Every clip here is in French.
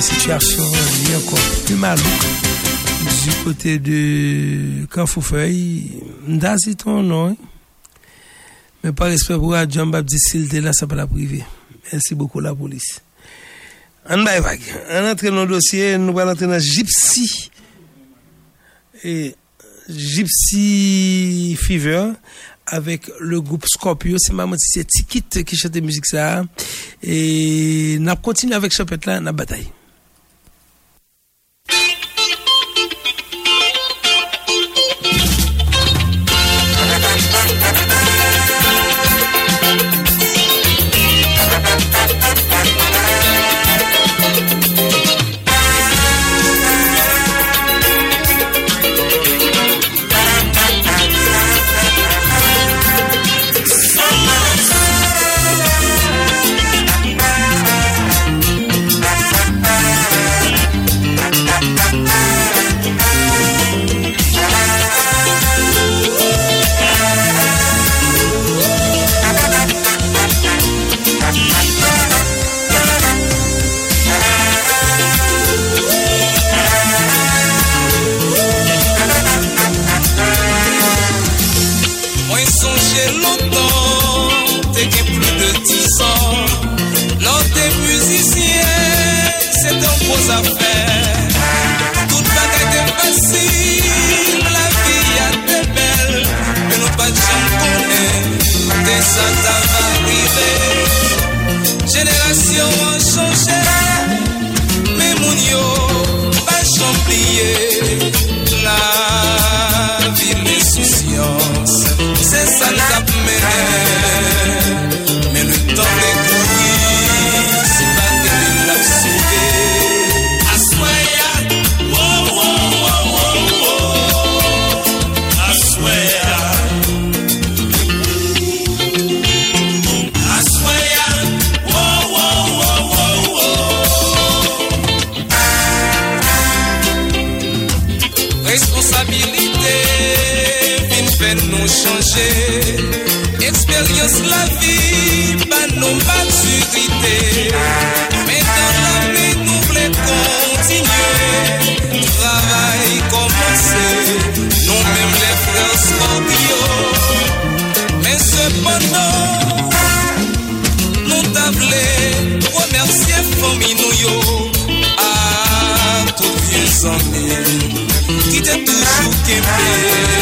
Situation est encore plus malouque du côté de Canfoufeuille. Ndazi ton nom. Mais par respect pour Adjan Babdi Silde, là, ça pas la privé. Merci beaucoup, la police. On va vague. On entre dans le dossier, nous allons entrer dans Gypsy. Et Gypsy Fever avec le groupe Scorpio. C'est Maman c'est Tikit qui chante musique ça. Et n'a continué avec Chopette là, la bataille. Quítate tu que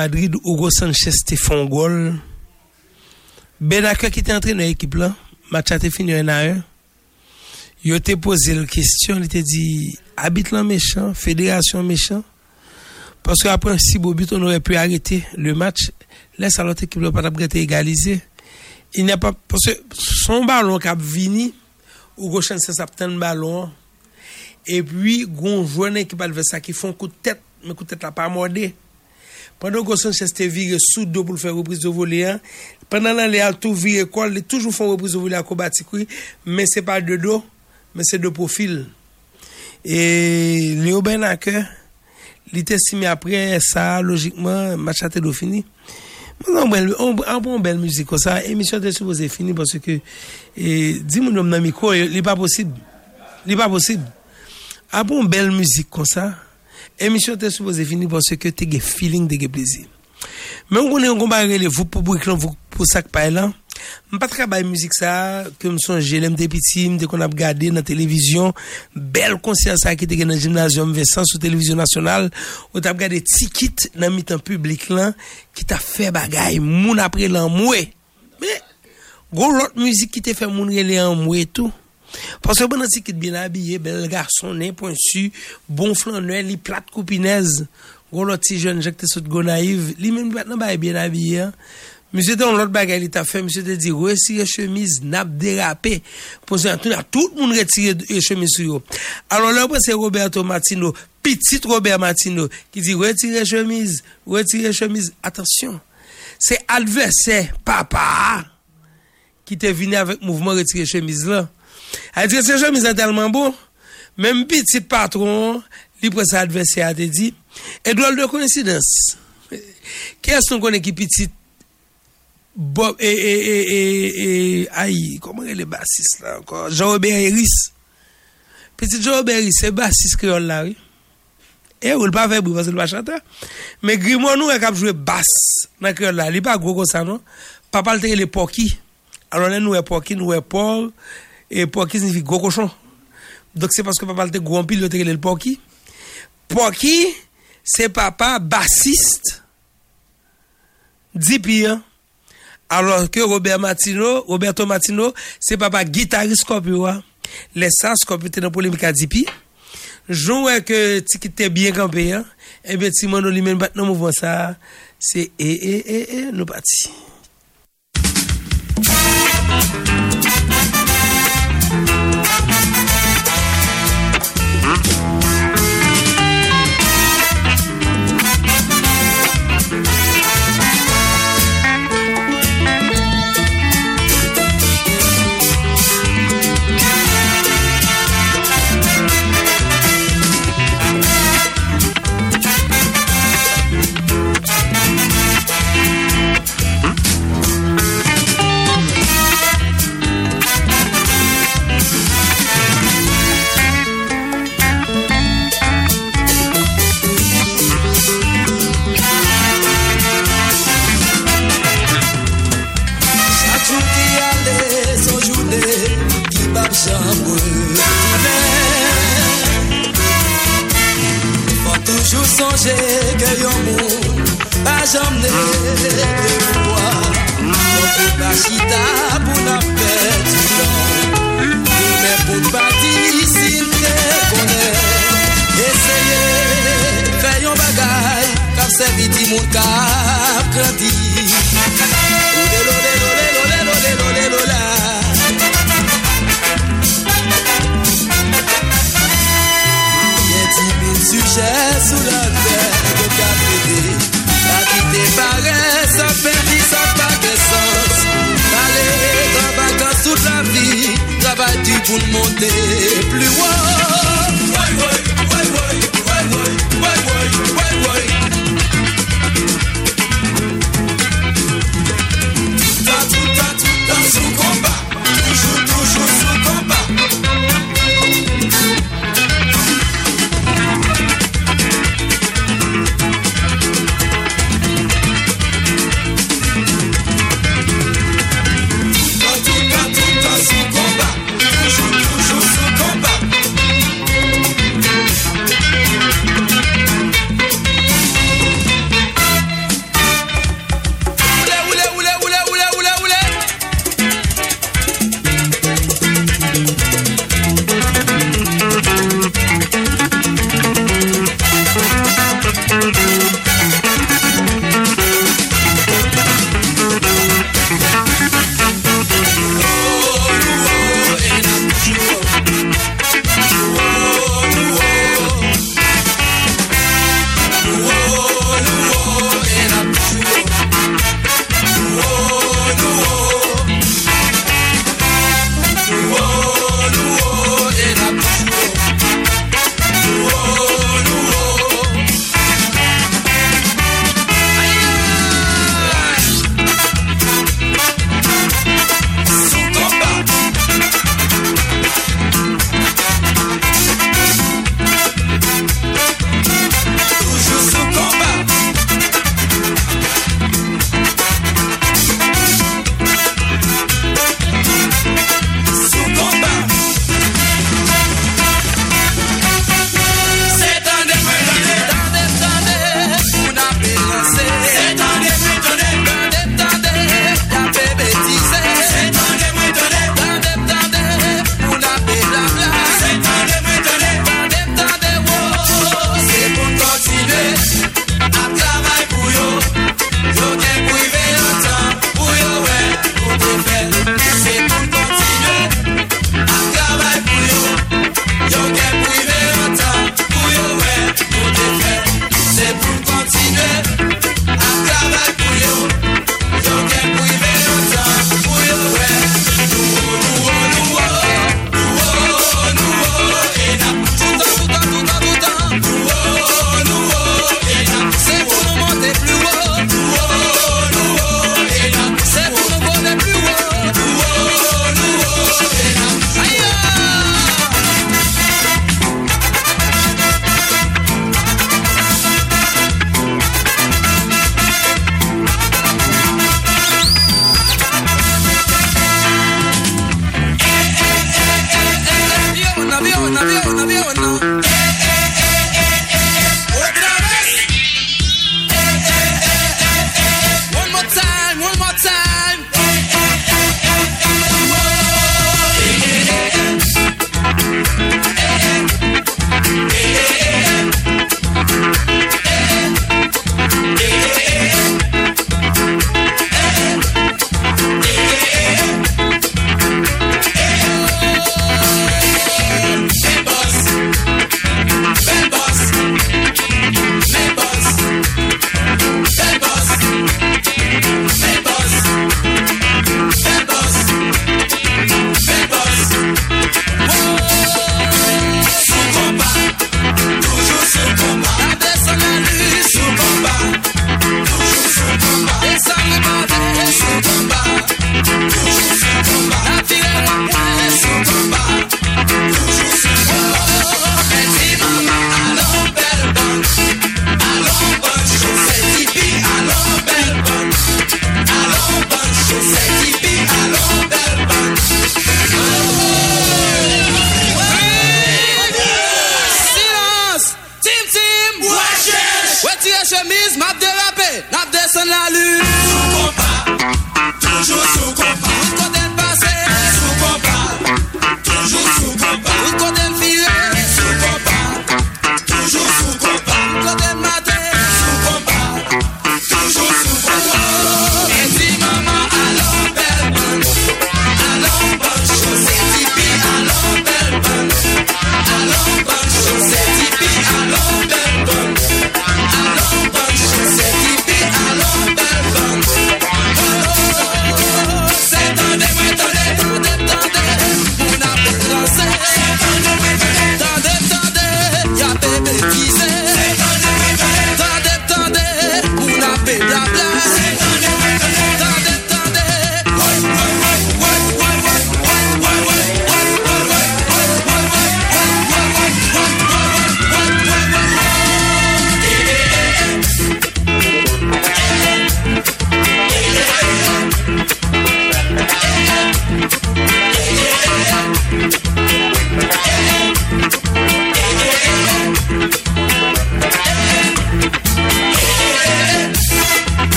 Madrid, Hugo Sanchez te font goal. Benaker qui était entraîneur l'équipe là, match a été fini 1 à 1. Il t'a posé la question, il t'a dit habite là méchant, fédération méchant. Parce qu'après si beau but, on aurait pu arrêter le match. Laisse à l'autre équipe pas être égalisé. Il n'y a pas parce que son ballon qui a venu, Hugo Sanchez a pris un ballon et puis gon joueur équipe adversaire qui font coup de tête mais coup de tête là pas mordé. Pendan Gossanchez te vire sou do pou l fè reprise do vole an, pendan lan le al tou vire kol, le toujou fè reprise do vole akobatikoui, men se pa de do, men se de profil. E li ou ben akè, li te simi apre sa, logikman, matcha te do fini. Mwen an bon bel müzik kon sa, emisyon te suppose fini, parce ke, di moun om nan miko, li pa posib. Li pa posib. An bon bel müzik kon sa, Emisyon te soupoze fini pwase ke te ge feeling, te ge plezi. Men ou konen yon komba rele, vou pou bou eklan, vou pou sak pa elan, m pa trabay müzik sa, ke m son jelem de piti, m de kon ap gade nan televizyon, bel konser sa ki te gen nan jimnasyon, m ve san sou televizyon nasyonal, ou tap gade tikit nan mitan publik lan, ki ta fe bagay, moun apre lan mwe. Men, goun lot müzik ki te fe moun rele an mwe tou. Parce que bon anti qui bien habillé, bel garçon, nez pointu, bon flaneur, li plate coupinez. Gros l'autre jeune, Jacques Tessot go naïve, li même maintenant bah bien habillé. Hein? Monsieur dans l'autre bagaille, il t'a fait, monsieur te dit, retirez chemise, nap dérapé. Pour à tout le monde retire chemise sur eux. Alors là, c'est Roberto Martino, petit Robert Martino, qui dit, retire chemise, retire chemise. Attention, c'est adversaire, papa, qui t'est venu avec mouvement retirer chemise là. A di se jom izan telman bon, menm pitit patron, li pre sa adverse a te di, e dwal de konesidans. Kè son konen ki pitit Bob, e, e, e, e, e, ayi, koman e le basis la ankon? Jean-Robert Eris. Pitit Jean-Robert Eris, se basis kriol la, oui. E ou l pa febri, vase l pa chata. Me grimon nou e kap jwe bas nan kriol la. Li pa gwo kosa non. Papal te e le poki. Alon e nou e poki, nou e por. E, E porki signifi gwo koshon. Dok se paske papa lte gwo anpil yo te rele l porki. Porki se papa basist. Di pi an. Alors ke Robert Matino, Roberto Matino, se papa gitarist kopyo an. Lesa skopyo te nan polemika di pi. Joun wè ke ti ki te byen kampe ya, ebe eh ti man nou li men bat nan mouvon sa, se e eh, e eh, e e nou pati. Pas jom ne de fwa chita pou nan pet Mwen pou pa si mte konen Eseye fè yon bagay Kap se viti moun kap kredi Ode lode la pou n'monte pli woy Woy woy, woy woy, woy woy, woy woy,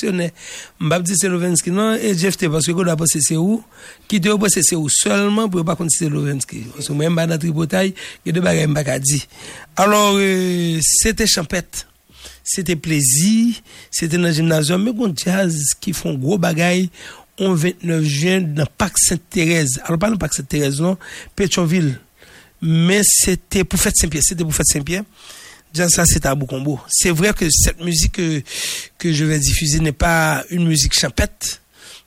actionnaire. M'bap Lovensky non et Jeff parce que quand d'abord c'est où? Qui te penser c'est où? Seulement pour pas connaître c'est Lovensky. Parce que même dans tripotaille, a deux bagages m'pa dit. Alors euh, c'était champette. C'était plaisir, c'était dans le gymnasium mais bon jazz qui font gros bagaille on 29 juin dans Parc Sainte-Thérèse. Alors pas dans Parc Sainte-Thérèse non, Pétionville. Mais c'était pour fête Saint-Pierre, c'était pour fête Saint-Pierre. Déjà, ça, c'est à Boucombo. C'est vrai que cette musique que, que je vais diffuser n'est pas une musique champette,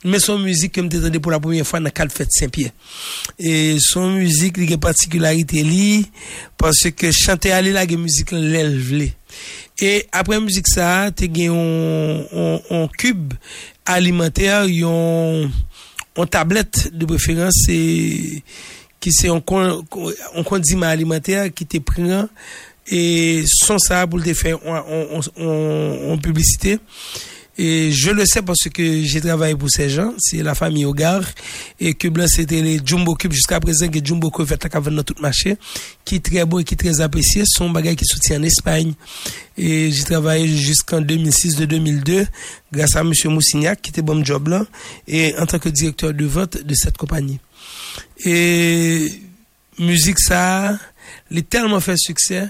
mais son musique que je entendu pour la première fois dans le fête Saint-Pierre. Et son musique, il y a une particularité, parce que chanter à la musique, l'élève, Et après musique ça, tu as un, cube alimentaire, un, une tablette de préférence, et, qui c'est un, un condiment alimentaire qui te prend et sans ça pour le faire en, publicité. Et je le sais parce que j'ai travaillé pour ces gens, c'est la famille Hogar, et que blanc c'était les Jumbo Cube jusqu'à présent, que Jumbo Cube fait la dans tout marché, qui est très beau et qui est très apprécié, son bagage qui soutient en Espagne. Et j'ai travaillé jusqu'en 2006 de 2002, grâce à monsieur Moussignac, qui était bon job là, et en tant que directeur de vente de cette compagnie. Et musique ça, il a tellement fait succès,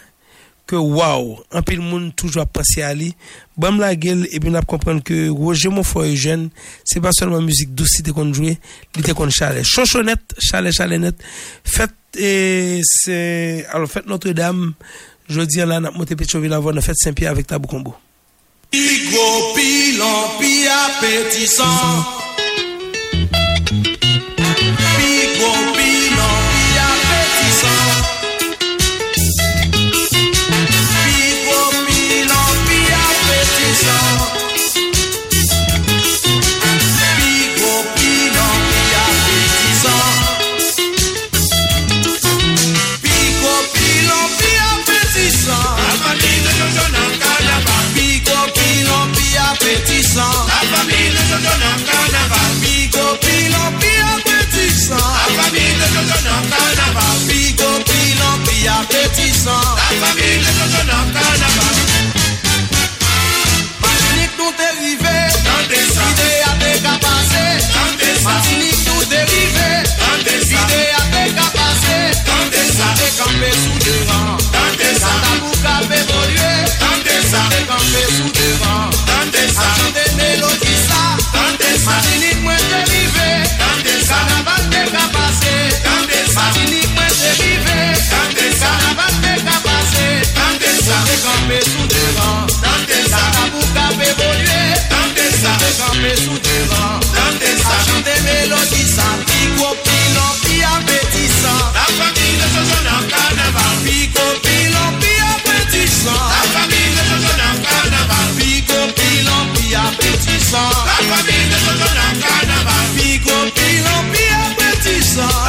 que waouh, un peu le monde toujours à penser à lui. Bam la gueule, et puis on a comprendre que Roger Monfoy jeune, c'est pas seulement musique douce qu'on jouait, il était qu'on chalet. Chochonnette, chalet, chalet net. Faites, et c'est, alors faites Notre-Dame, je dis là, on a monté Petroville avant, on Saint-Pierre avec Tabou Combo. Pigo, pilon, pia, pétissant. compétition. La famille, les autres dans le Dans des idées à des capacités. Dans des Martinique, nous dérivé. Dans des idées à des. Dans des Des campés sous devant. Dans des arbres. Dans cap. Dans des Des sous devant. Dans des arbres. des mélodies ça. Dans des Martinique, dérivé. Dans des arbres. Carnaval, se rive Tante sa la vante kapase Tante sa Ve kampe sou devan Tante sa La pou kap evolue Tante sa Ve kampe sou devan Tante sa A chante melodi sa Pi kopilon, pi apetisan La famille de Jojon en carnaval Pi kopilon, pi apetisan La famille de Jojon en carnaval Pi kopilon, pi apetisan La famille de Jojon en carnaval Pi kopilon, pi apetisan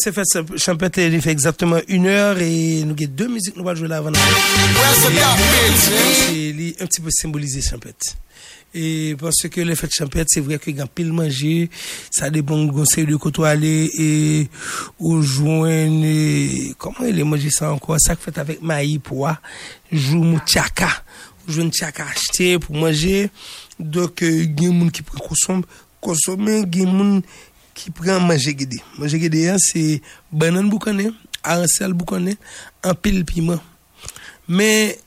se fèt chanpèt li fè exactement 1 heure e nou gen 2 mizik nou wad jwè la avan li un pti pou simbolize chanpèt e pwase ke le fèt chanpèt se vwè ki gan pil manje sa de bon gonsè de koto ale e ou jwen koman e le manje sa anko sa k fèt avèk mayi pou wa jou mou tchaka ou jwen tchaka achete pou manje dok euh, gen moun ki pou konsome gen moun qui prend manger guédé. Manger guédé, hein, c'est banane boucané, arancel boucané, un pile piment. Mais,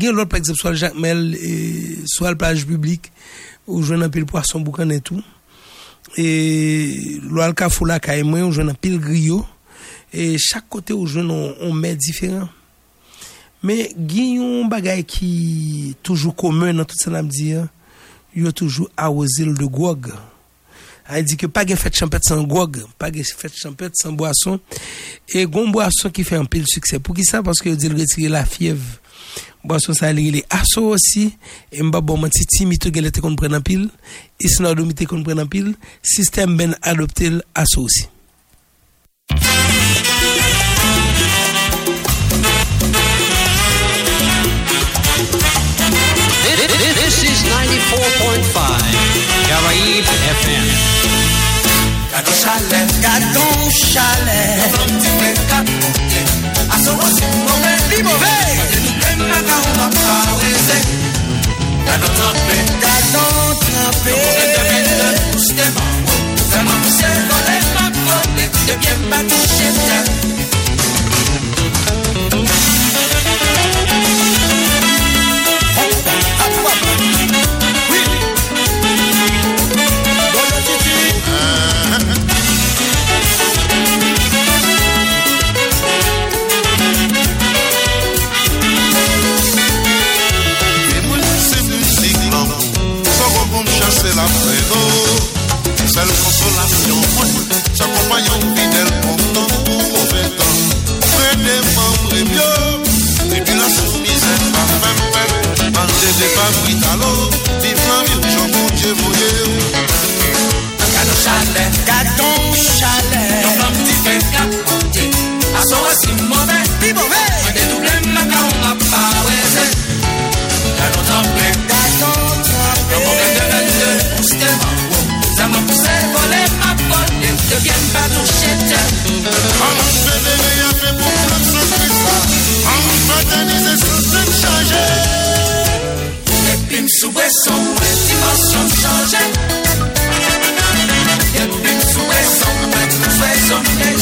il l'autre, par exemple, soit le Jacques Mel, et soit la plage publique, où je un pile poisson boucané tout. Et, cafou là, moi, où je un pile griot. Et chaque côté où je on, met différent. Mais, il y a un bagage qui est toujours commun dans tout ça, il y a toujours arrosé de gouag. Elle dit que pas de fête champêtre sans grog, pas de fête champêtre sans boisson. Et gon boisson qui fait un de succès. Pour qui ça? Parce que dit retirer la fièvre. Boisson ça il est asso aussi. Et mba bon prenne en pile. En pile. Système ben adopté asso. This is 94.5 Caraïbe FM. Gado chalet, Gardons chalet, Plom ti fe kapote Aso wasi mouve li mauvais, E nou kem maka ou ma pa weze Gado trope gardons trempé, Mouve de men de pousse de man Zaman pousse vole ma kote De bien pa touche te oui. Sa kompanyon fidel kontan pou ouve tan Pre de membre myo Tribulasyon mizen pa fem fem Manje de pa britalo Viv la vil jambon dje voye Gado chalet, gardons chalet, plom ti fe kapote Aso wasi mouve li mauvais, De nou De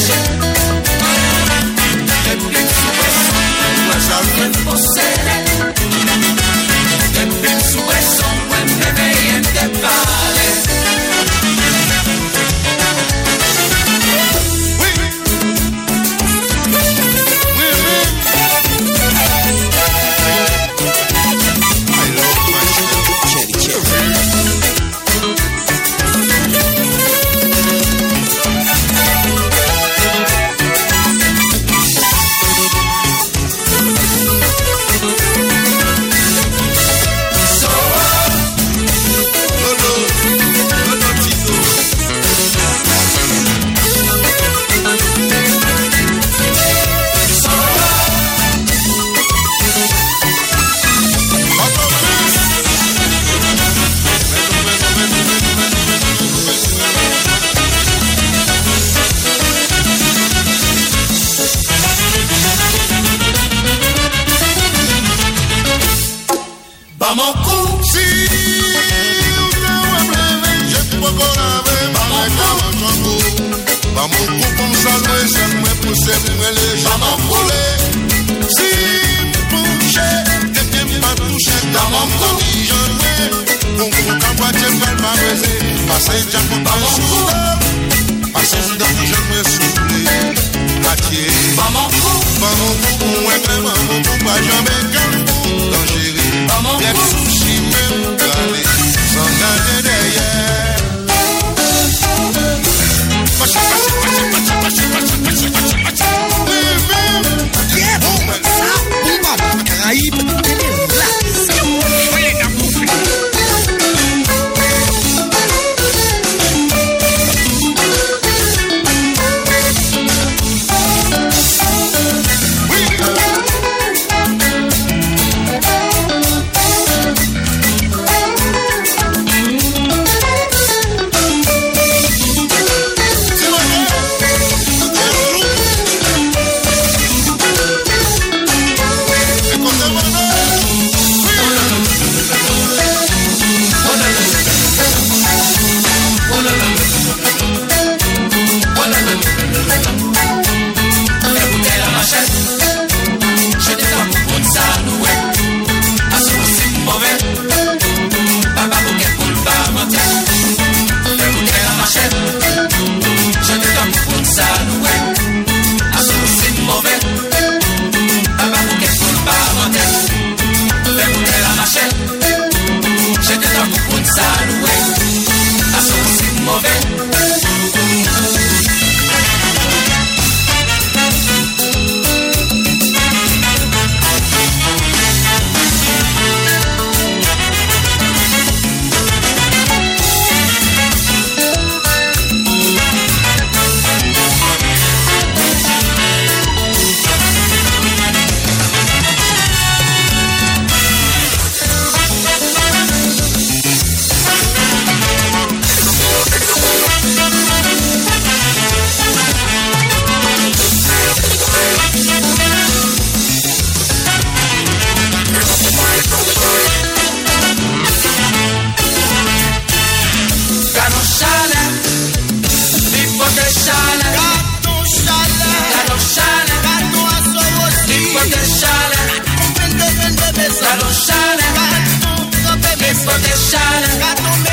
It's for the shine.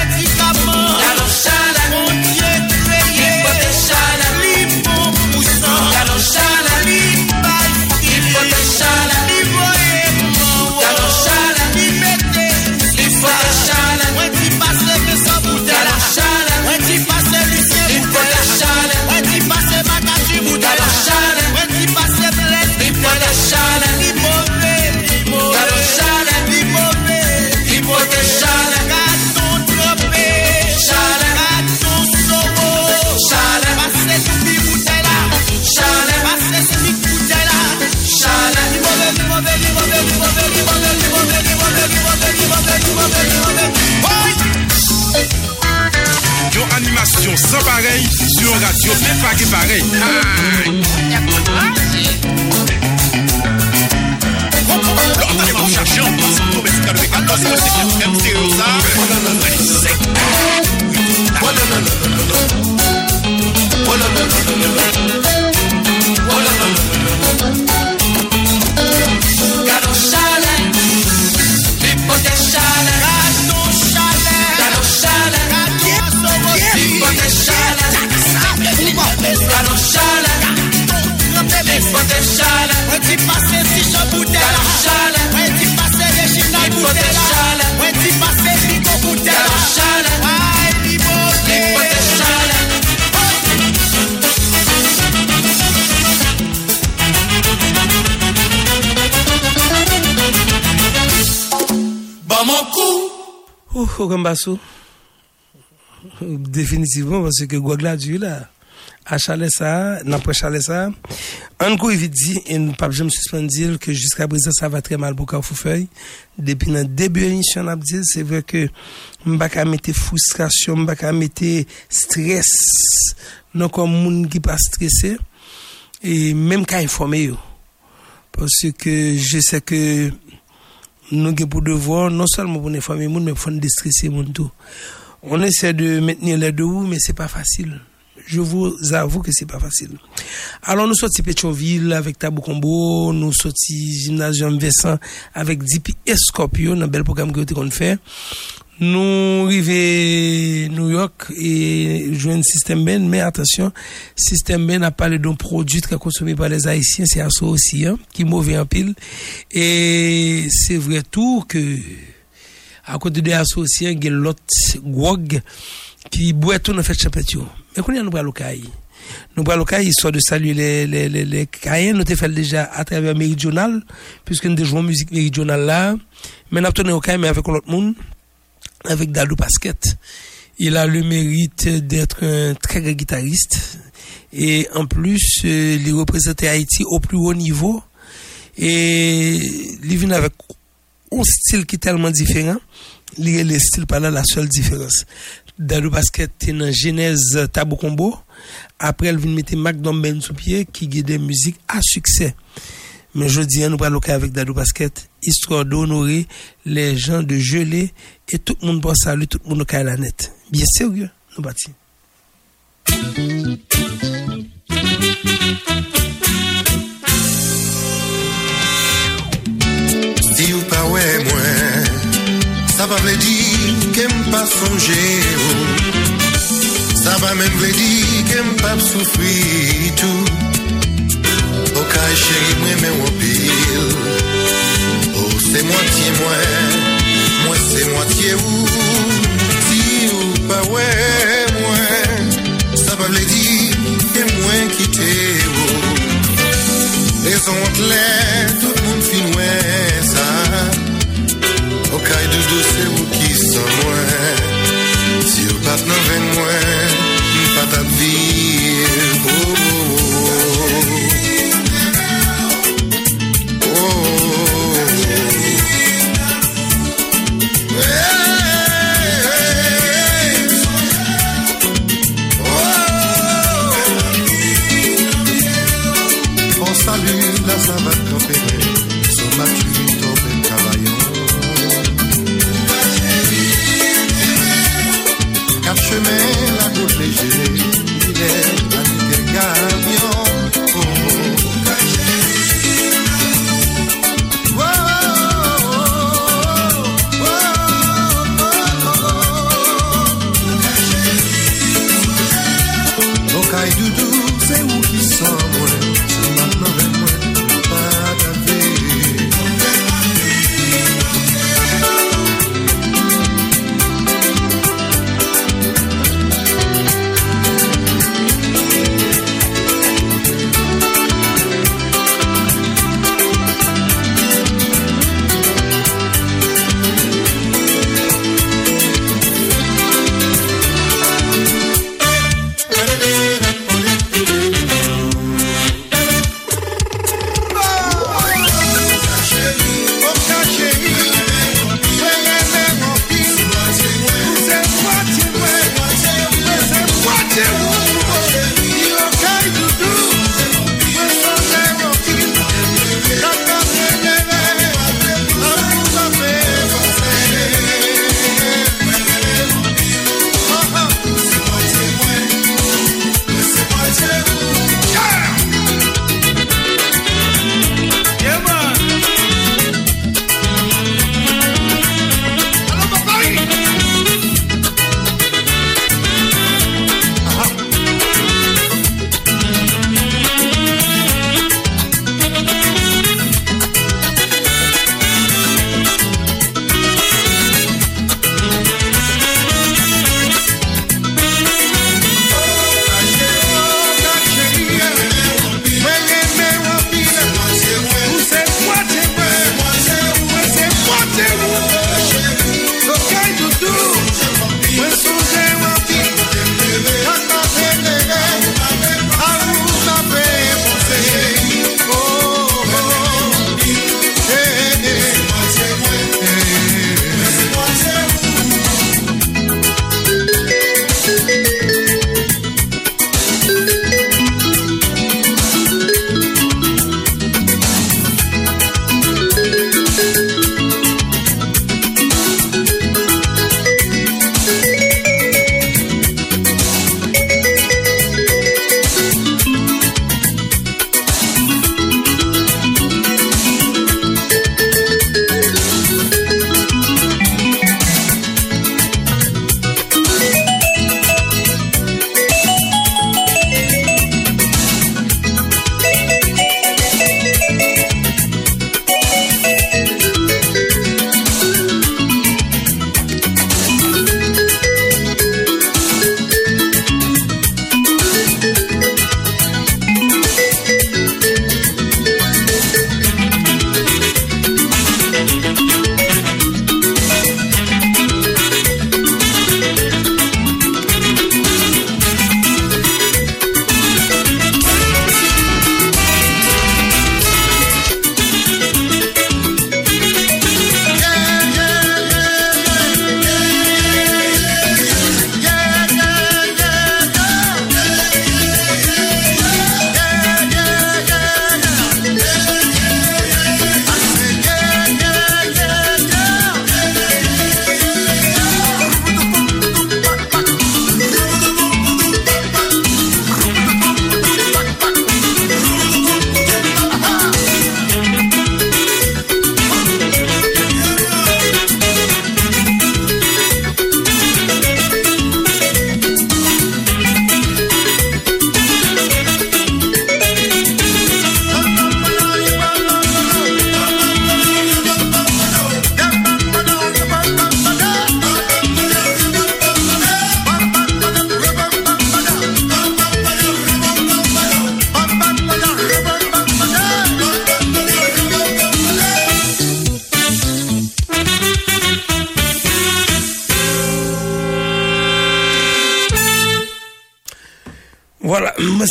Ouh, Okambasso. Définitivement, parce que Gwagla du là, à chalet ça, n'après chalet ça, un coup, il dit, et nous pas jamais suspendre que jusqu'à présent, ça va très mal pour Carrefourfeuille. Depuis le début de l'émission, c'est vrai que, m'ba ka mettre frustration, m'ba ka mettre stress, non comme moun qui pas stressé, et même qu'à informer. Parce que je sais que, nous avons pour devoir, non seulement pour les gens, mais pour les tout. On essaie de maintenir les deux, mais c'est pas facile. Je vous avoue que c'est pas facile. Alors, nous sortis Pétionville avec Tabou Combo, nous sortis Gymnasium Vincent avec Dipi et Scorpio, un bel programme que qu'on fait. Nous arrivons New York et jouons système Ben, mais attention, système Ben a parlé d'un produit qui est consommé par les Haïtiens, c'est ça aussi, hein, qui est mauvais en pile. Et c'est vrai tout que, à côté des associés, il y a l'autre Gwog qui boit tout dans fait champêtre. Mais qu'on a nous bras locaille. Nous bras locaille, histoire de saluer les, les, les, les Caïens, nous fait déjà à travers Méridional, puisque nous jouons musique méridionale là. Mais nous avons au Caïen, mais avec Dadou Basket. Il a le mérite d'être un très grand guitariste et en plus, euh, il représente Haïti au plus haut niveau et il vient avec un style qui est tellement différent. Il le style pas là la seule différence. Dadou Basket est dans genèse Tabou Combo. Après, elle vient mettre Mac Ben sous pied qui guide des musiques à succès. Mais je dis, nous parlons avec Dadou Basket, histoire d'honorer les gens de Gelée et tout le monde pour saluer tout le monde au la net. Bien sérieux, nous bâtis. Si ou pa wè mwen Sa pa vle di kem pa sonje ou Sa pa men vle di kem pa soufri Kaj cheri mwen men wopil. Ou se mwantye mwen Mwen se mwantye ou. Ti ou pa we mwen Sa pa vle di Ke mwen kite ou. E son wot le Tout moun finwe sa. Ou kaj de do se ou ki sa mwen Ti ou pat nan ven mwen Mwen pat ap vir Ou oh, oh,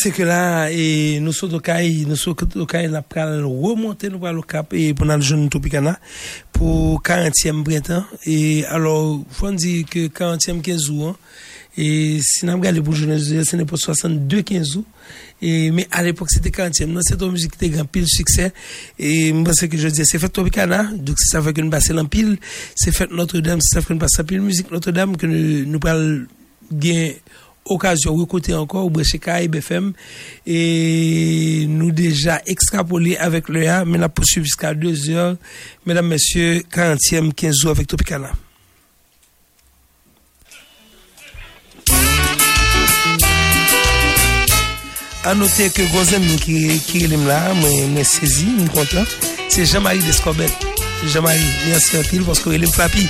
C'est que là, et nous sommes au CAI, nous sommes au CAI, nous allons remonter, nous allons le cap, et pour le jeune Topicana, pour 40e printemps. Et alors, faut dire que 40e 15 août, hein, et si nous regardons pour jeune, ce n'est pas 62 15 août. Et, mais à l'époque, c'était 40e. Non, c'est une musique qui était grand pile succès. Et moi, c'est que je dis, c'est fait Topicana. Donc, ça fait que nous passons en pile. C'est fait Notre-Dame, c'est ça fait que nous passons en pile musique Notre-Dame, que nous, nous parlons bien occasion côté encore chez Caraïbe FM et nous déjà extrapolé avec le A mais la poursuivre jusqu'à 2 heures. Mesdames messieurs 40e 15 jours avec Topicana à noter que qui est là saisi content c'est Jean-Marie Descobet Jean-Marie merci pile parce que il est papi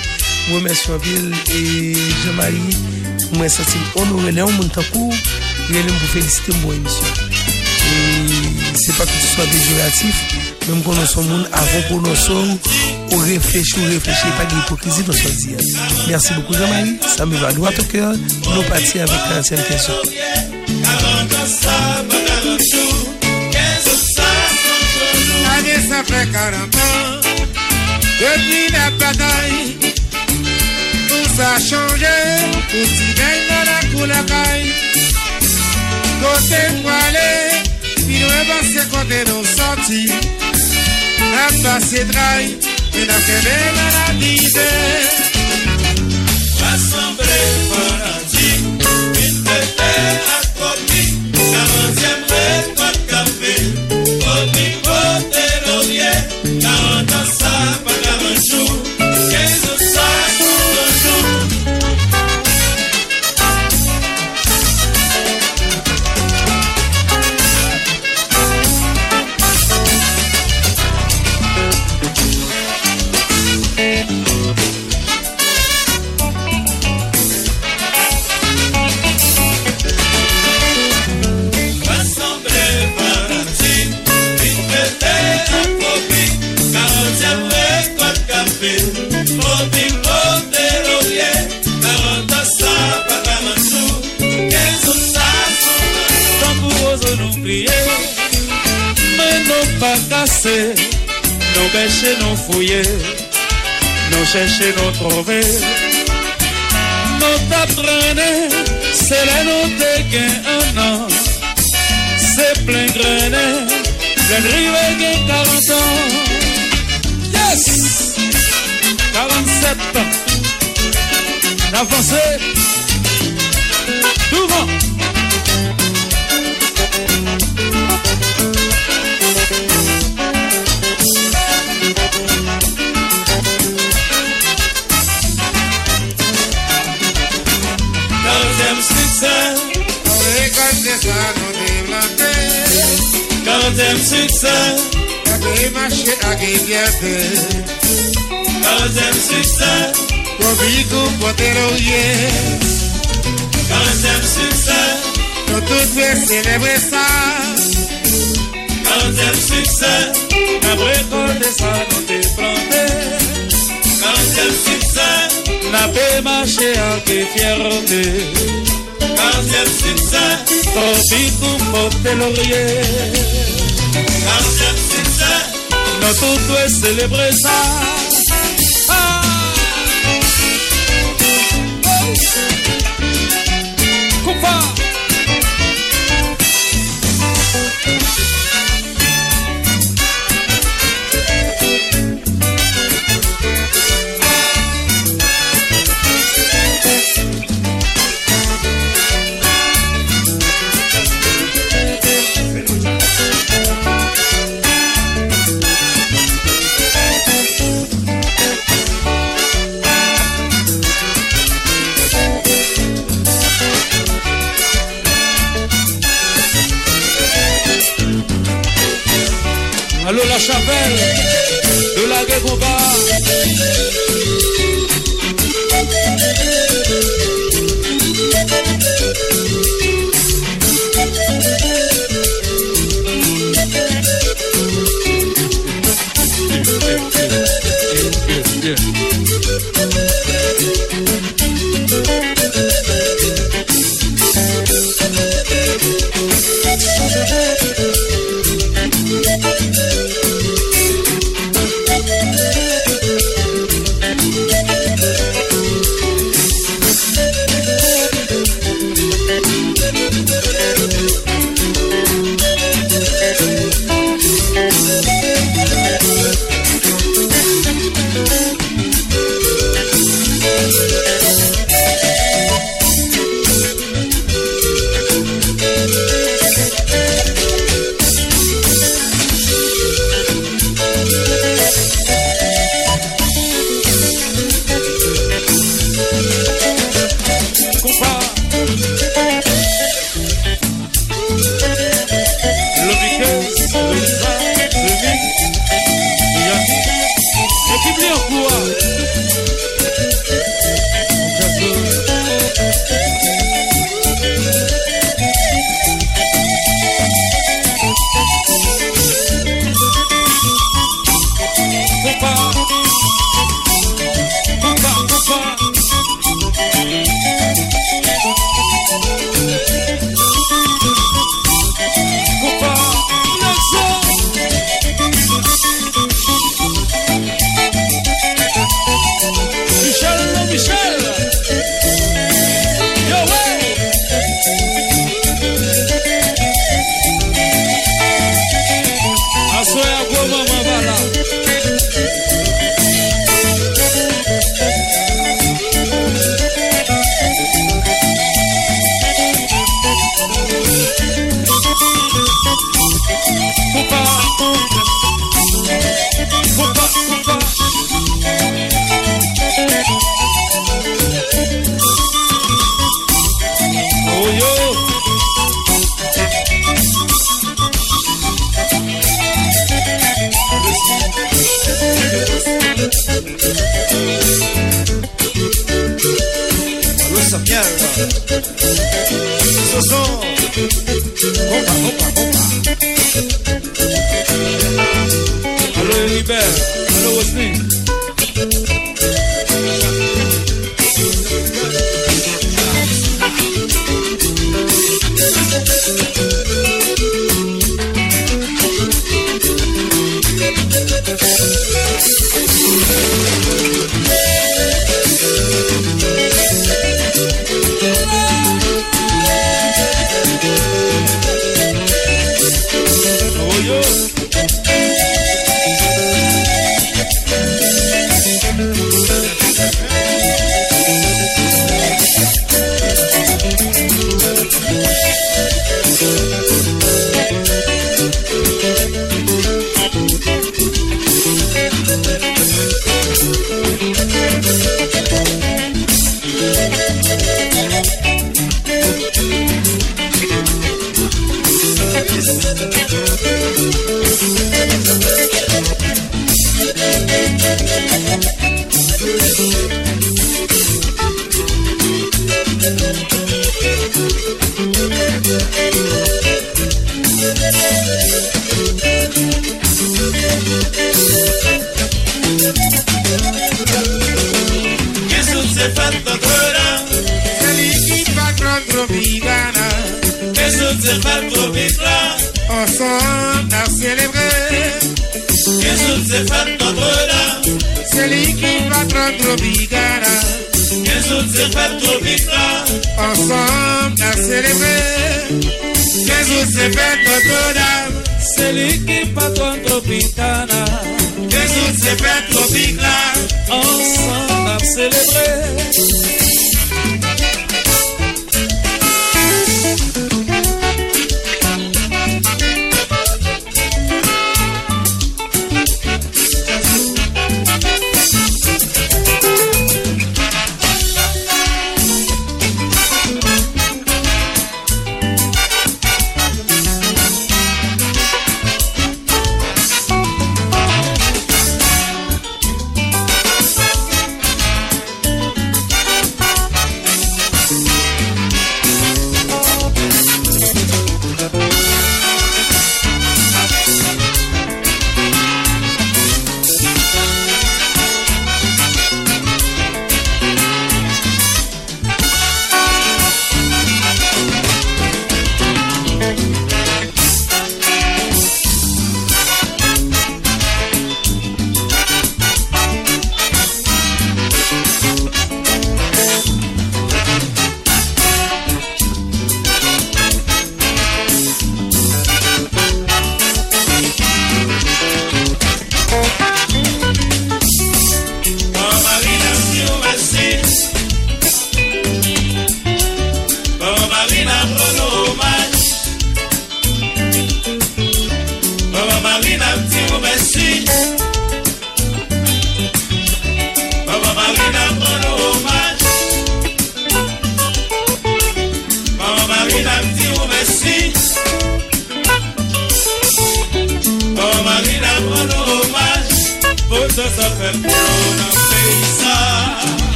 moi merci un pile et Jean-Marie moi senti honoré là mon takou il aime vous féliciter pour émission et c'est pas que ce soit péjoratif même quand nous sommes avant pour nous sommes on réfléchit on réfléchit pas d'hypocrisie dans ce dire merci beaucoup Jean-Marie ça me va droit au cœur. Nous partir avec 40e question. Allez, ça fait 40 ans depuis la bataille. Tout ça a changé, tout s'y gagne dans la coulacaille. Côté poilé, puis nous avancé côté nos sorties. La passé draille, et la fait dans la chercher, nous trouver, nous t'apprendre, c'est la note qu'un an, c'est plein grenet, plein de rive gain 40 ans, yes, 47 ans, avancez, développer. quarantième succès, Agri marché, agri fierté. quarantième succès, Pour vivre, pour terroyer. quarantième succès, Nous tous faire célébrer ça. quarantième succès, Après récolter ça, nous déplanter. quarantième succès, N'a pas marché, agri fierté. quarantième succès, Pour vivre, pour terroyer. quarantième succès, Nous tous célébrer ça.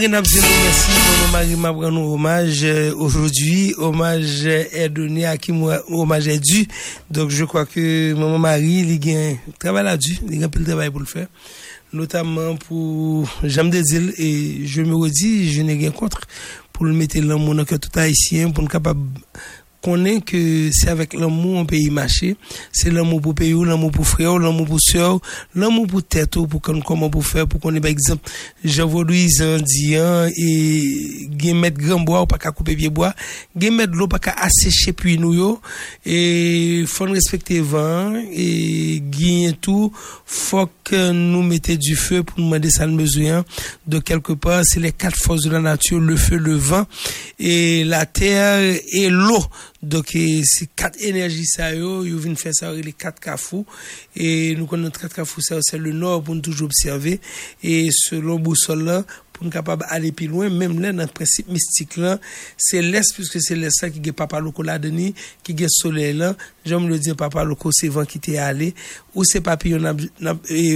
Besoin de merci. Maman Marie m'a pris hommage euh, aujourd'hui. Hommage est donné à qui moi, hommage est dû. Donc je crois que Maman Marie, il y a un travail là dû. Il y a un peu de travail pour le faire. Notamment pour, dire, et je me redis, je n'ai rien contre pour le mettre dans mon cœur tout haïtien, pour nous capable connaît que c'est avec l'amour on peut y marcher. C'est l'amour pour pays, l'amour pour frère, l'amour pour soeur, l'amour pour tête, pour qu'on comment pour faire, pour qu'on ait par exemple, Jean Louis Andian et Guémet Grand Bois, ou pas qu'à couper vieux bois, Guémet l'eau pas qu'à assécher puis nous yo, et faut respecter vent, et gagner tout, faut que nous mettions du feu pour nous demander ça le besoin. De quelque part, c'est les quatre forces de la nature, le feu, le vent, et la terre et l'eau. Donc, c'est quatre énergies, ça, yo, yo viennent faire ça, les quatre cafous. Et nous connaissons quatre cafous, ça, c'est le nord pour nous toujours observer. Et selon boussole pour nous capable aller plus loin, même là, dans le principe mystique là, c'est l'est, puisque c'est l'est qui est papa loco là, qui est soleil là. J'aime le dire, papa loco, c'est vent qui t'est allé, ou c'est papillon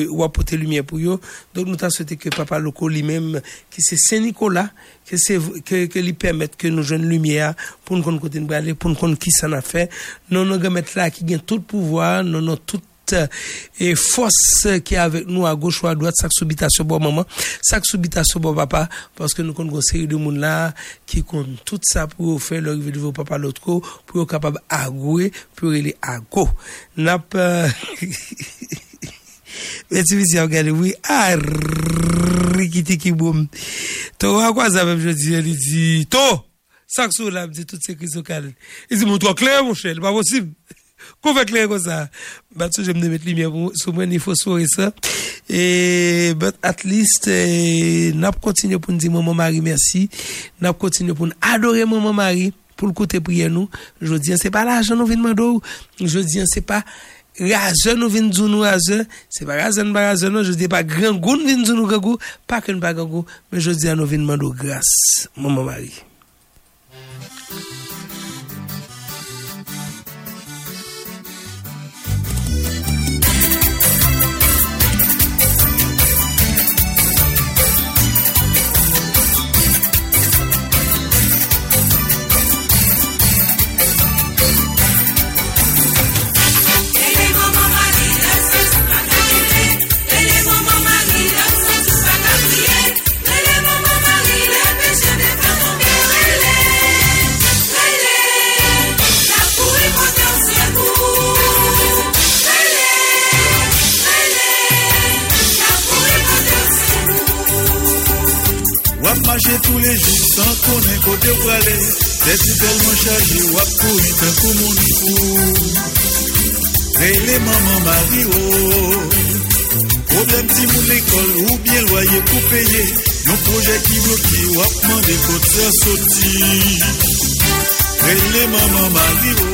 ou apporter lumière pour eux. Donc, nous t'avons souhaité que papa loco lui-même, qui c'est Saint-Nicolas, que c'est, que, que lui permette que nous jeunes lumière, pour nous côté nous aller, pour nous qui ça a fait. Non, nous, mettre là, qui gagne tout le pouvoir, non, non, tout et force qui est avec nous à gauche ou à droite, ça subit sur bon moment, ça subit sur bon papa, parce que nous connaissons une série de monde là qui compte tout ça pour faire leur de vos papa l'autre côté, pour être capable d'agouer, pour aller à go. N'a pas, mais tu me dis, regardez, oui, ah, rikiti. To, à Kou fè kler kon sa. Bat sou jèm de met li mè sou mwen, ni fò sou re sa. E, but at least, eh, nap kontinye pou ndi maman mari mersi. Nap kontinye pou adore maman mari pou l'kote priye nou. Jodi an se pa la ajan nou vin mandou. Jodi an se pa rajan nou vin djou nou rajan. Se pa rajan ba rajan nou. Jodi an pa gran goun vin djou nou gagou. Pa ken pa gagou. Men jodi an nou vin mandou grâs maman mari. Maman mari o Problem ti moun l'ekol ou bien loyer pou payer Yon projet qui bloqué wap mande kote sa soti Rele maman mari o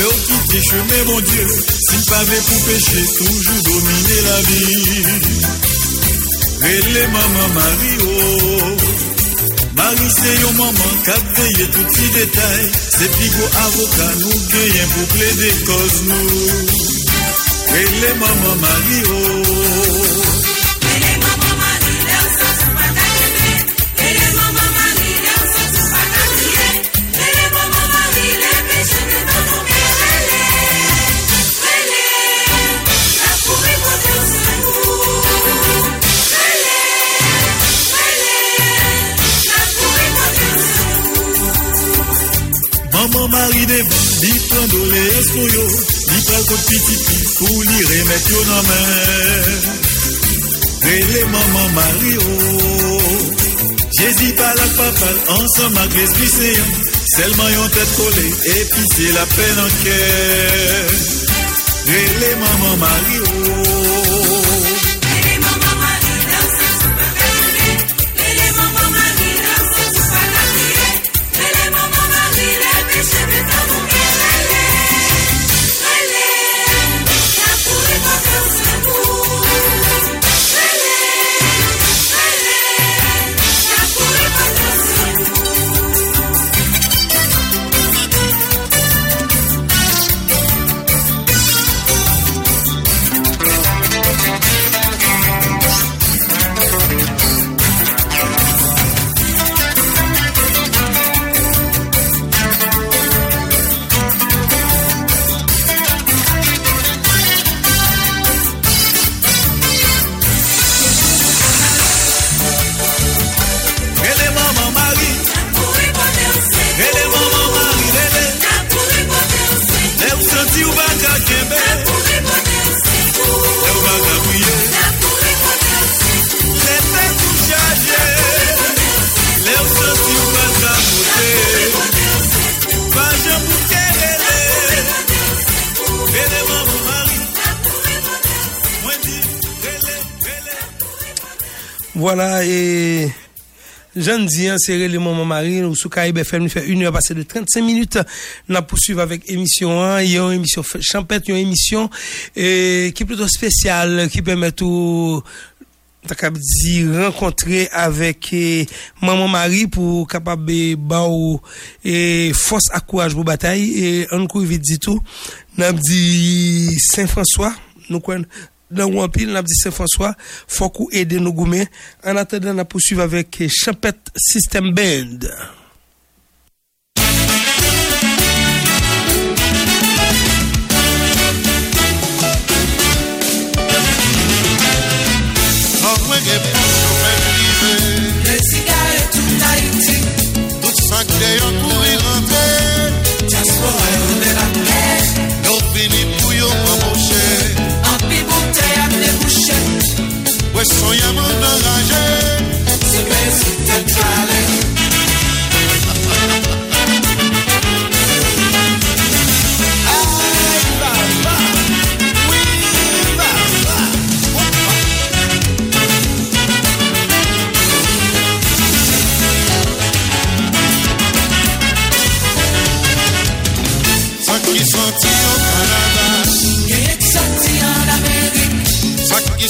fait au quitter chemin, mon Dieu. Si pas vrai pour pécher, toujours dominer la vie. Rele maman Mario. Marie, c'est yon maman, a veillé tout petit détail. C'est plus gros avocat, nous gagnons pour plaider cause nous. Rele maman Mario. Li pran doléance pour yo, li pral kote pititi pou li remet yo nan men. Rele maman Marie oh, Jésus parle ak papal, ensemble ak l'esprit saint, seulement yon tête collée, et puis c'est la peine en cœur. Rele maman Marie Lundi, hein, c'est l'élément mon mari, ou sous Caraïbe FM, nous fait une heure passée de 35 minutes. Nous poursuivre avec émission 1. Il y a une émission champêtre, une émission, qui est plutôt spéciale, qui permet tout, dit rencontrer avec eh, maman Marie pour capable ba et eh, force à courage pour bataille et on couvre dit tout n'a dit Saint François nous dans Wampil, n'a dit Saint-François, faut qu'on aide nos gourmets. En attendant, on poursuivre avec Champette System Band.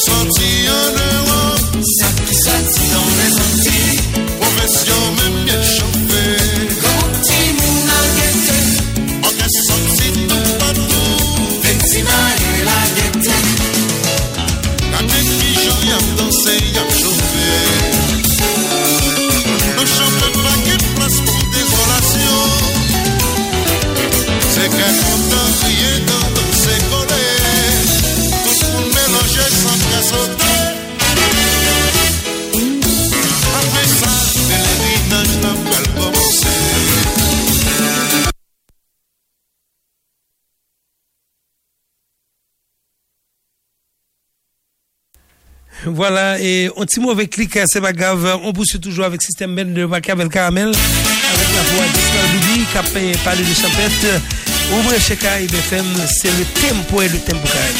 sentir un heureux Voilà, et on petit mot avec clic, c'est pas grave. On poursuit toujours avec Système Ben de Machiavel Caramel, avec la voix d'Israël Loubi, qui a parlé de champette. Ouvrez chez Kaï BFM, c'est le tempo et le tempo Kaï.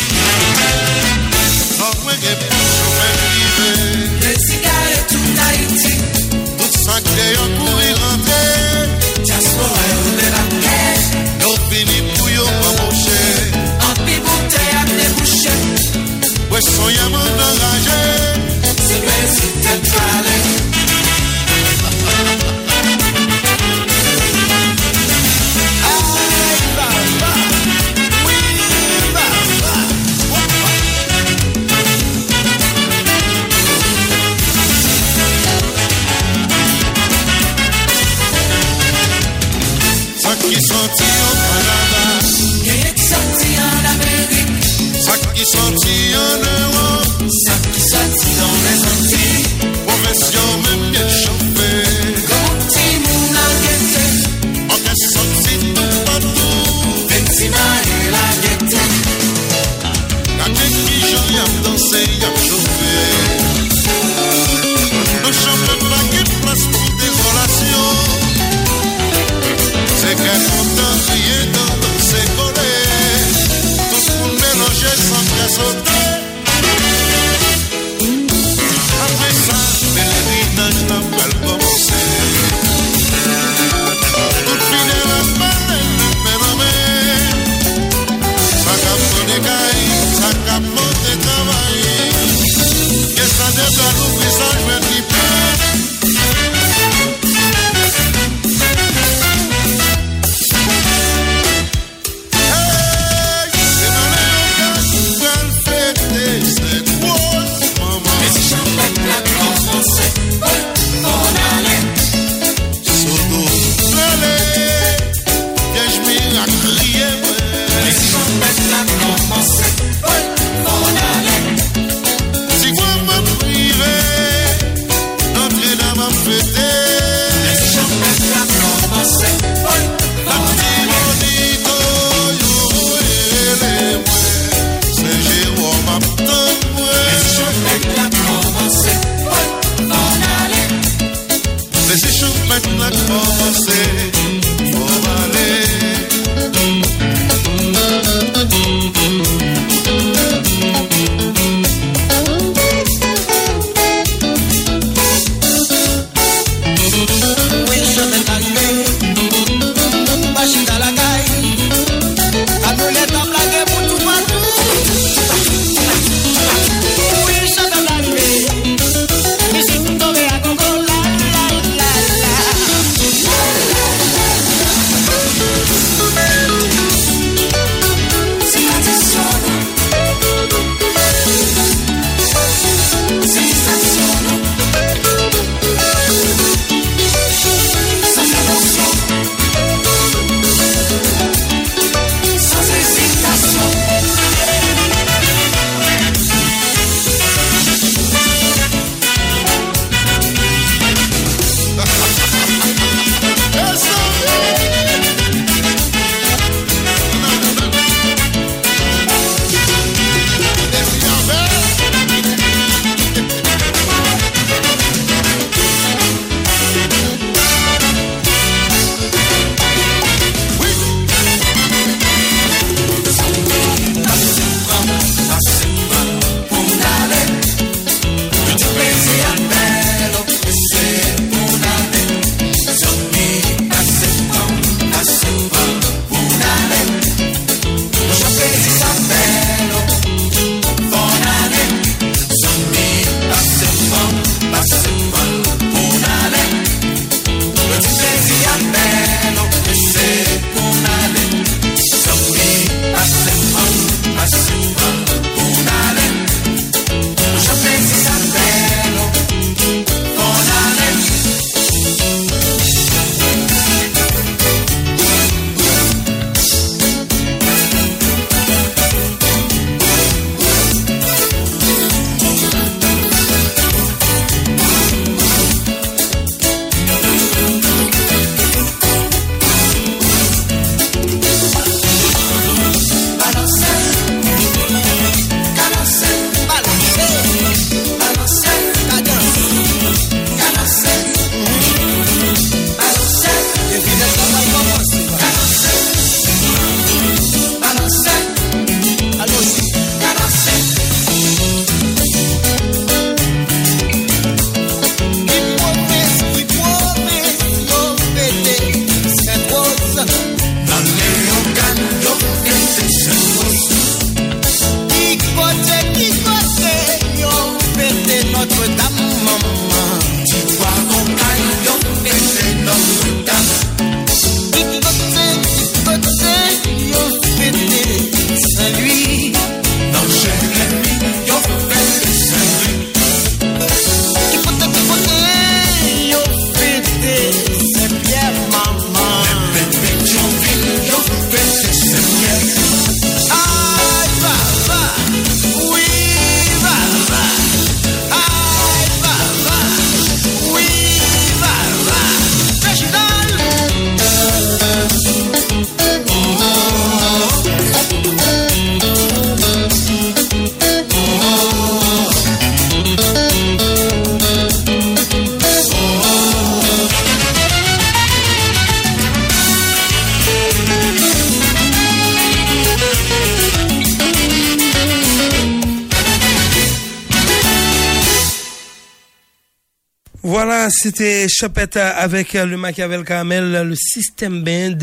C'était Chapette avec euh, le Machiavel Caramel, le système band.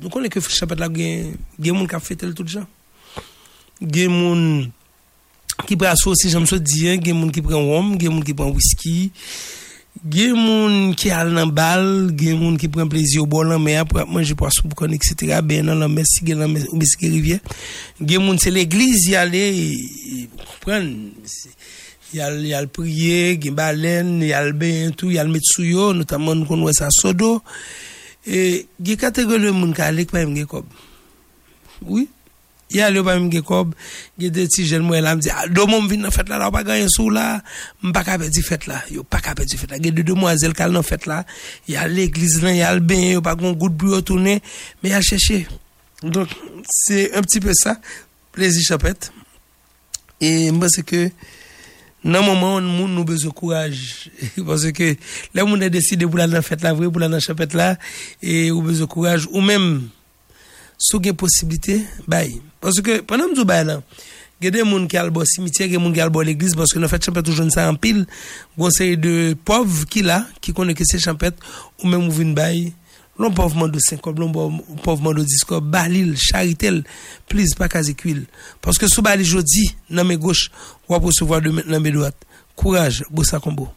Nous connaissons que Chapette il y a des gens qui ont fait tout ça. Il y a des gens qui prennent aussi, j'aime dire, il y a qui prennent rhum, il y a des gens qui prennent whisky. Dans le bal, il y a des gens qui prennent plaisir au bord de la mer, pour manger poisson, pour connaître, etc. Ben dans la mer, si il y a dans la mer, ou a yal, yal priye, gen balen, yal ben tou, yal met sou yo, notaman nou kon wè sa sodo. E, gen kategori moun ka lek pa yon gen kob. Oui, yal yo pa yon gen kob, gen de ti jen mwen la mdi, a, ah, do moun vin nan fet la, la wapa ganyan sou la, mpa ka pe di fet la, yo pa ka pe di fet la. Gen de demwazel kal nan fet la, yal l'egliz lan, yal ben, yo pa kon gout bu yo toune, men yal chèche. Donk, se un pti pe sa, plezi chapet. E mba se ke... où nous avons besoin de courage. Parce que là, on a décidé pour la fête là, vrai, pour la chapette là, et besoin de courage. Ou même, vous avez possibilité, bye. Parce que pendant que nous là, des gens qui ont le cimetière, des gens qui ont le l'église, parce que la fête champêtre, toujours ça en pile. Conseil de pauvres qui là, qui ou même ou vin. Non povman do 5 kob, non povman do 10 kob, balil, charitel, plis pa kaze kwil. Paske sou bali jodi, nan me goch, wap wosouwa nan me doat. Kouraj, bousa kombo.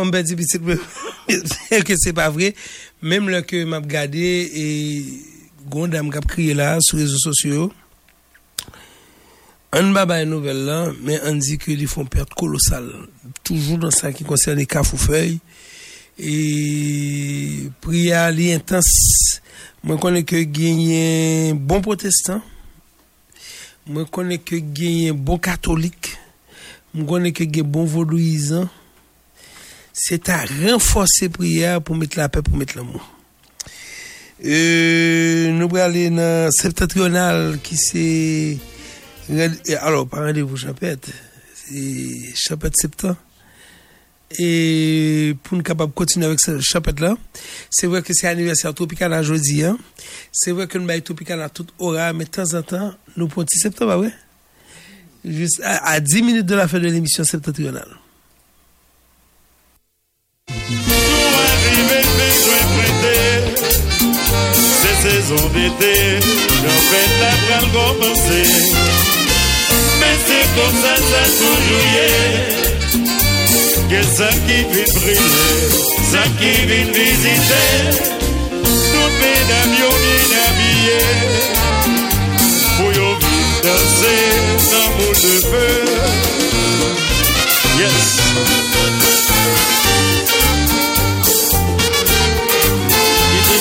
Mwen mbe di pitit mwen, ke se pa vre, menm lè ke m ap gade, e gonda m kap kriye la sou rezo sosyo, an ba bay nouvel la, men an di ke li fon perte kolosal. Toujou dan sa ki konsen li kaf ou fey, e priya li intens, mwen konen ke genyen bon protestant, mwen konen ke genyen bon katolik, mwen konen ke genyen bon vodouizan, c'est à renforcer prière pour mettre la paix, pour mettre l'amour. Euh, nous allons aller dans septentrional qui c'est... Alors, pas rendez-vous champêtre, c'est champêtre septembre. E pou nou kapab kontinu avèk se chapet la Se vwè ke se aniversèr Tropikana jodi Se vwè ke nou baye Tropikana tout ora Mè tan zan tan nou pon ti septem A 10 minute de la fè de l'émission septentrional saison d'été J'en fais la pral commencer Mais c'est comme ça ça toujours y Que ça qui vient briller Ça qui vient visiter. Tout mesdames yo bien habillés. Pour yo vite danser Dans mon feu. Yes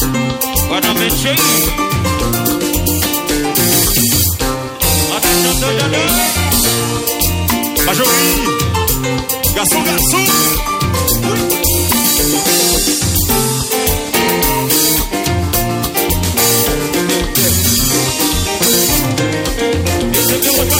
Vai na aí. Atenção, doidadão. Majorinho. Garçom, garçom. Recebeu uma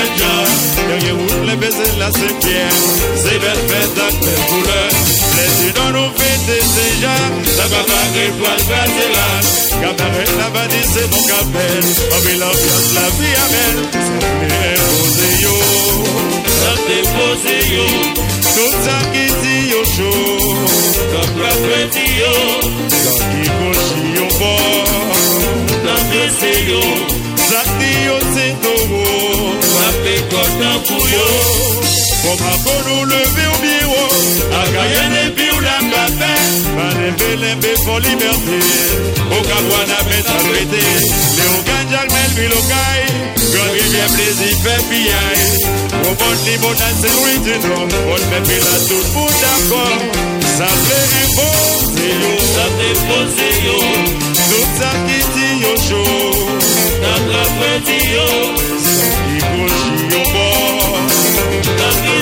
à j'ai bon jaja, derrière route les baisers la Saint-Pierre, c'est belle fête à belle couleur, les dans nos fêtes ces gens, ça va vaguer pour le passer là, cabaret là-bas dit c'est mon capel, on met l'ambiance la vie à belle, c'est posé yo, ça déposé yo, tout ça qui dit yo chaud, comme la fête yo, ça qui cochi yo bord, dans brisé yo, ça dit yo c'est tout, ça fait quoi dans couillon, comme à bon nous lever au bureau, à gagner les billes ou la café, à lever les bébés pour liberté, au Cabouana mettre à traité, Léo Ganjal, Melville, Okaï, Grand Rivière, plaisir, fait piaille, au bon niveau, dans sécurité, non, on fait pile à tout le monde d'accord, ça fait un bon yo, ça dépose yo, tout ça qui dit yo chaud, dans la fête yo, ça qui couche yo bord, dans brisé yo,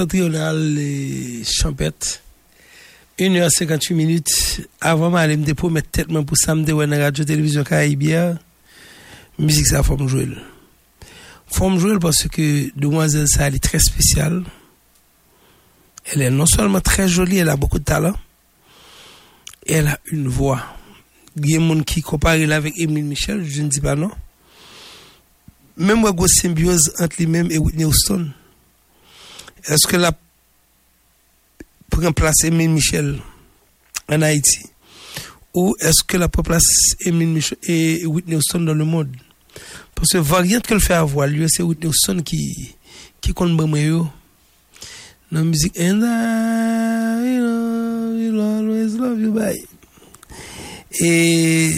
septentrional et champette. 1h58 minutes. Avant, ma me mettre tête pour samedi ou dans radio télévision Caribia. Musique, ça forme jouer. Forme jouer parce que demoiselle, ça, elle est très spéciale. Elle est non seulement très jolie, elle a beaucoup de talent. Et elle a une voix. Il y a des gens qui comparent avec Emile Michel, je ne dis pas non. Même une symbiose entre lui-même et Whitney Houston. Est-ce que la pour remplacer Emile Michel en Haïti? Ou est-ce que la peut placer Emile Michel et Whitney Houston dans le monde? Parce que variante qu'elle fait avoir lieu c'est Whitney Houston qui qui compte dans la musique and I will always love you bye. Et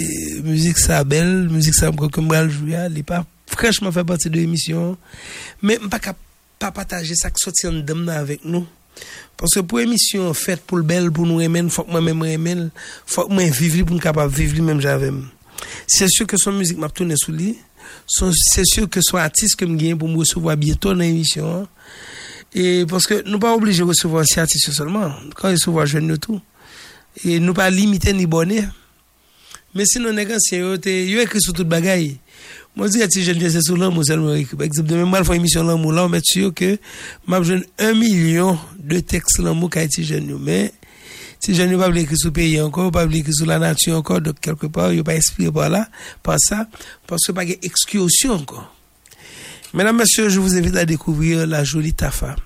musique ça belle musique ça que moi jouer elle pas franchement fait partie de l'émission. Mais pas capable pas partager ça qui sorti en dedans avec nous. Parce que pour émission faite pour le bel pour nous aimer faut que moi même aimer faut que moi vivre pour nous capable vivre même j'avais c'est sûr que son musique m'a tourné sous lui. C'est sûr que son artiste que me pour me recevoir bientôt dans l'émission et parce que nous pas obligés de recevoir ces artistes seulement. Quand ils recevoir jeune nous tout. Et nous pas limiter ni bonnet. Mais sinon les gars c'est yo écrit sur toute bagaille Moi, je dis, si je ne sous l'amour, c'est l'amour. Par exemple, demain, moi, je fais une émission l'amour, là, on met sûr que, m'a besoin un million de textes l'amour qu'a été jeune, mais, si je n'ai pas écrit sur le pays encore, pas écrit sur la nature encore, donc quelque part, yo n'est pas inspiré par là, par ça, parce que pas d'excursion encore. Mesdames, Messieurs, je vous invite à découvrir la jolie Tafa.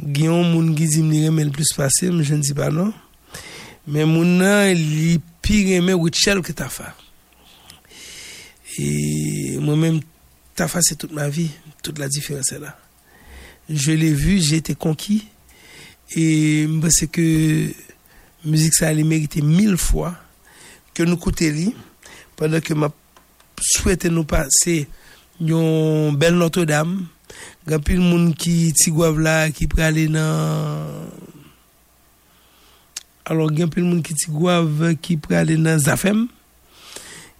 Guillaume Moun Gizim ni le plus passé, mais je ne dis pas non. Mais nan li pi aimé Wichel que Tafa. Et moi-même, t'as passé toute ma vie, toute la différence est là. Je l'ai vu, j'ai été conquis. Et c'est que musique, ça allait mériter mille fois que nous coûtait pendant que m'a souhaité nous passer une belle Notre-Dame. Gan monde qui tigouave là, qui peut aller dans. Alors gen monde qui tigouave, qui peut aller dans zafem.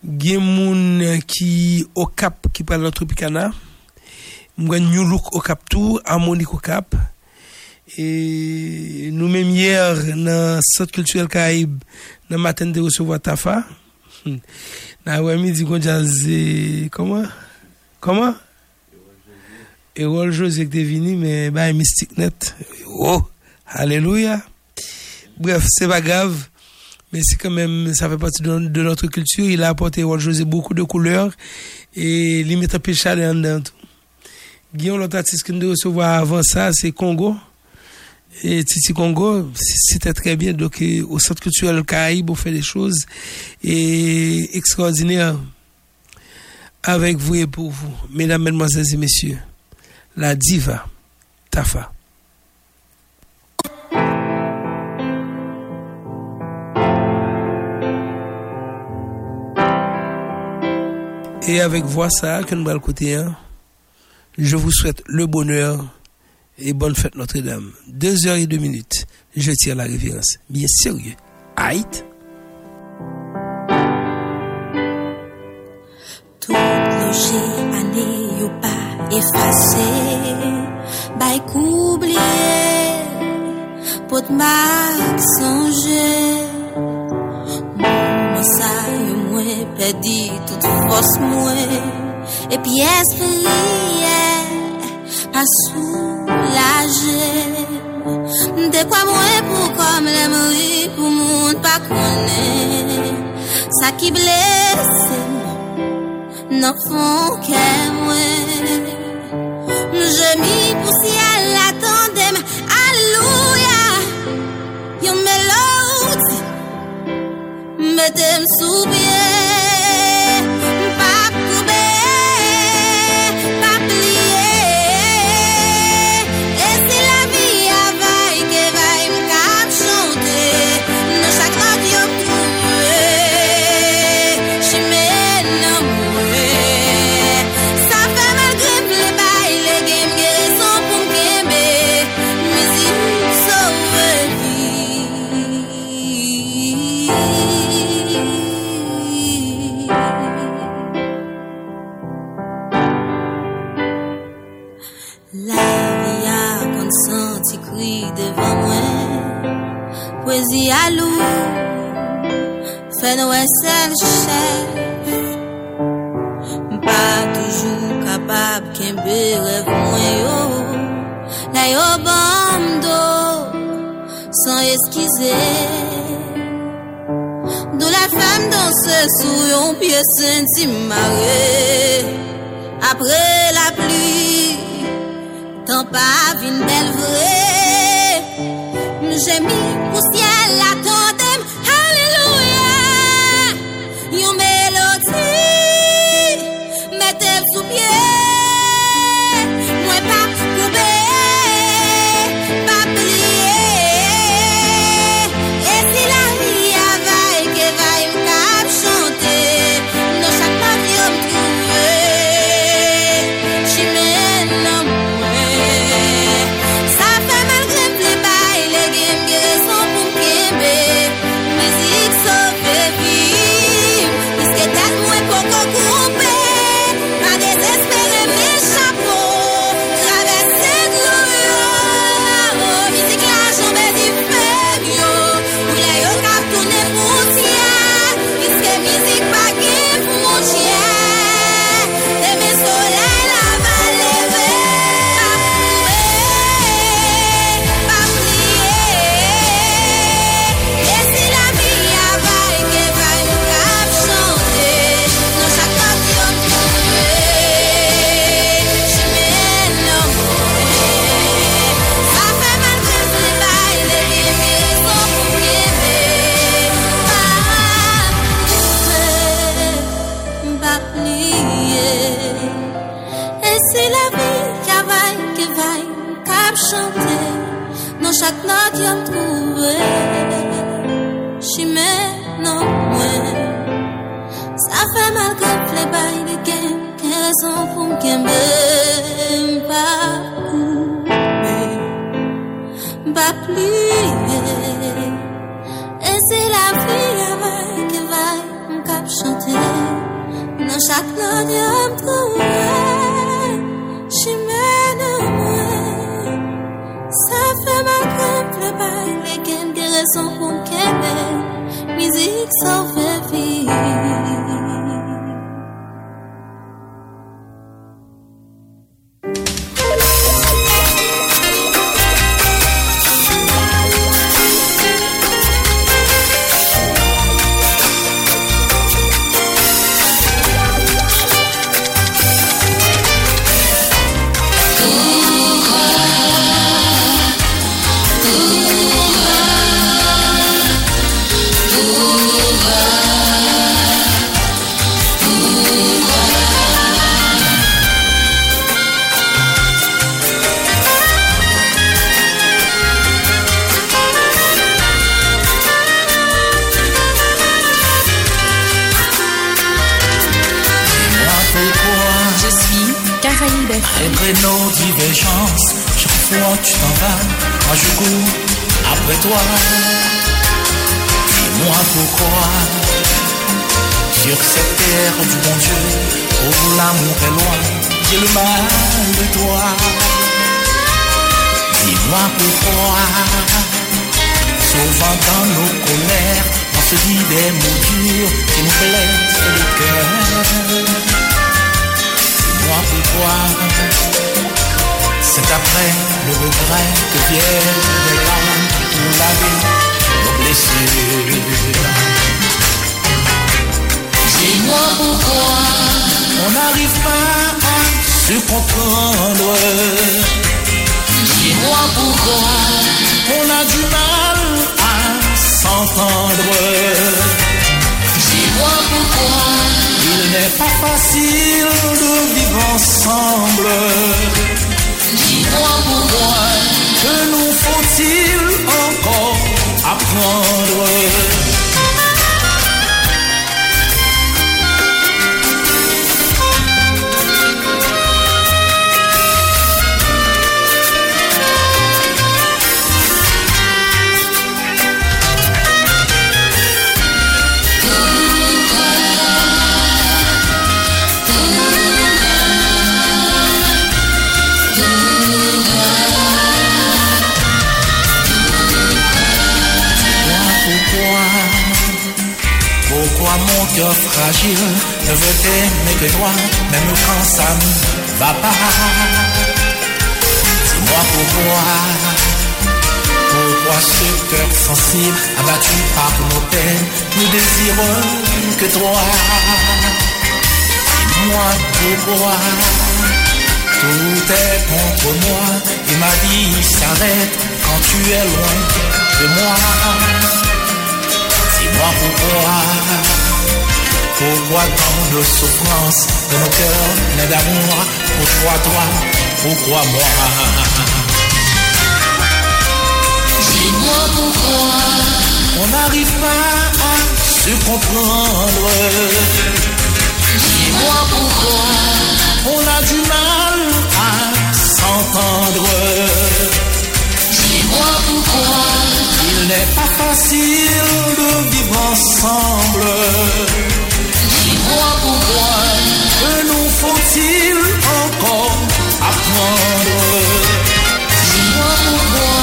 gen moun ki okap ki pal la tropicana, mwen New Look okap tou, Harmonic okap, e nou menm yer nan Sot Kulturel Karib nan maten de recevo a Tafa, hmm. nan wè mi di kon jaze, koman? Koman? Erol devini, men bay mistik net, oh, aleluya, bref, se ba gav, mais c'est quand même, ça fait partie de, notre culture. Il a apporté José beaucoup de couleurs et il met un peu de chaleur dedans. tout. Guillaume, l'autre artiste que nous recevoir avant ça, c'est Congo. Et Titi Congo, c'était très bien. Donc, au Centre culturel Caraïbe, on fait des choses et extraordinaires avec vous et pour vous. Mesdames, Mesdemoiselles et Messieurs, la diva Tafa. Et avec voix ça, que nous allons écouter, hein, je vous souhaite le bonheur et bonne fête Notre-Dame. Deux heures et deux minutes. Je tire la révérence. Bien sérieux. Aït. Tout loge ane yo pa efase Bay koubliye Pot mak mwen, pedi tout fos mwen, epi espere, pa soulaje, De kwa mwen pou kom le mori pou moun pa kone, sa ki blese nan fon ke mwen, jemi pou si ala, Metem sou Esel chef Pa toujou kapab kembe rev mwen yo La yo bando San eskize Dou la femme danse sou yon piye senti Apre la pli Tan pa vin bel vre J'ai mis pou Nan chak not yon trouve Chime nan mwen Sa fe malgre ple bay Le gen ge rezon pou m kembe Mizik sauve après toi. Dis-moi pourquoi, sur cette terre du bon Dieu, où l'amour est loin, j'ai le mal de toi. Dis-moi pourquoi, souvent dans nos colères, on se dit des mots durs qui nous blessent le cœur. Dis-moi pourquoi c'est après le regret que viennent les larmes pour laver nos blessures. Dis-moi pourquoi on n'arrive pas à se comprendre. Dis-moi pourquoi on a du mal à s'entendre. Dis-moi pourquoi il n'est pas facile de vivre ensemble. mwen pou mwen, ke nou fotil ankon apwandre. Cœur fragile ne veut t'aimer que toi, même quand ça ne va pas Dis-moi pourquoi Pourquoi ce cœur sensible abattu par nos peines ne désire que toi? Dis-moi pourquoi tout est contre moi et ma vie s'arrête quand tu es loin de moi. Dis-moi pourquoi, pourquoi tant de souffrance de nos cœurs n'est d'amour Pourquoi toi, pourquoi moi Dis-moi pourquoi on n'arrive pas à se comprendre. Dis-moi pourquoi on a du mal à s'entendre. Dis-moi pourquoi il n'est pas facile de vivre ensemble. Dis-moi pourquoi que nous faut-il encore apprendre. Dis-moi pourquoi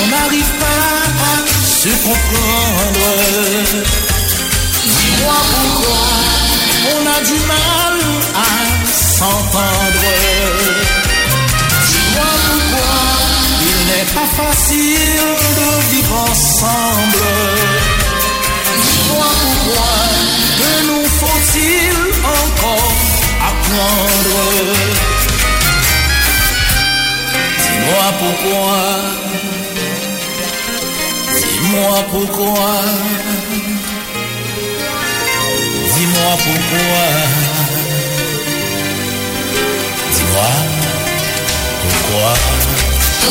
on n'arrive pas à se comprendre. Dis-moi pourquoi on a du mal à s'entendre. Dis-moi pourquoi il n'est pas facile de vivre ensemble. Dis-moi pourquoi que nous faut-il encore apprendre? Dis-moi pourquoi. Dis-moi pourquoi. Dis-moi pourquoi. Dis-moi pourquoi. Qui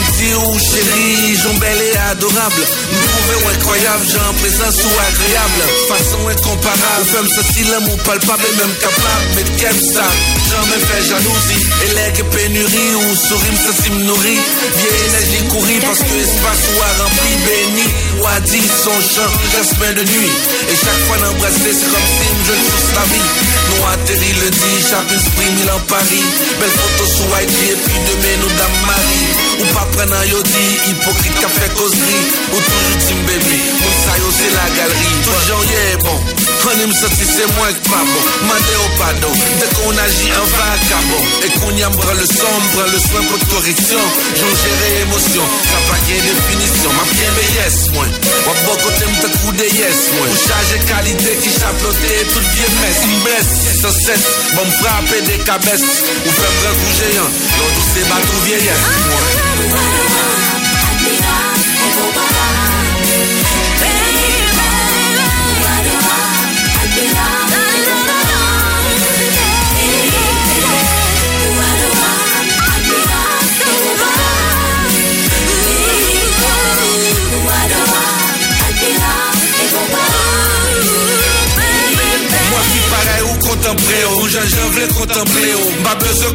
t'aime dire ou chérie, j'en belle et adorable. Nous trouvons incroyable, j'ai un présence ou agréable. Façon incomparable, femme ceci l'amour palpable et même capable. Mais qu'aime ça, jamais fait jalousie. L'air pénurie ou souris, ça me nourrit. Vieille énergie courir parce que espace ou a rempli, béni. Ou a dit son chant, jasmin de nuit. Et chaque fois l'embrasser, c'est comme si je touche la vie. Nous atterri le dit, chaque esprit mille en Paris. Belle photo sous IG et puis demain nous dame Marie. Prendre un yodi, hypocrite qui causerie. Ou toujours team baby, mon sayo c'est la galerie. Toujours yeah bon, An im senti se mwen k pa bon Mande ou pardon Dès qu'on agit en vagabond Et qu'on y prend le son, prend le soin pour correction J'en gère émotion, ça pas qu'une définition Ma bien mais yes moi Ou bon côté m'te coup de yes moi Ou charge qualité qui chapeauté tout bien messe M'blesse sans cesse, bon frapper des cabesses Ou faire un coup géant L'on tous ces bateaux vieillesse Moi pareil ou contempler ou j'en j'en vle contempler ou Pas besoin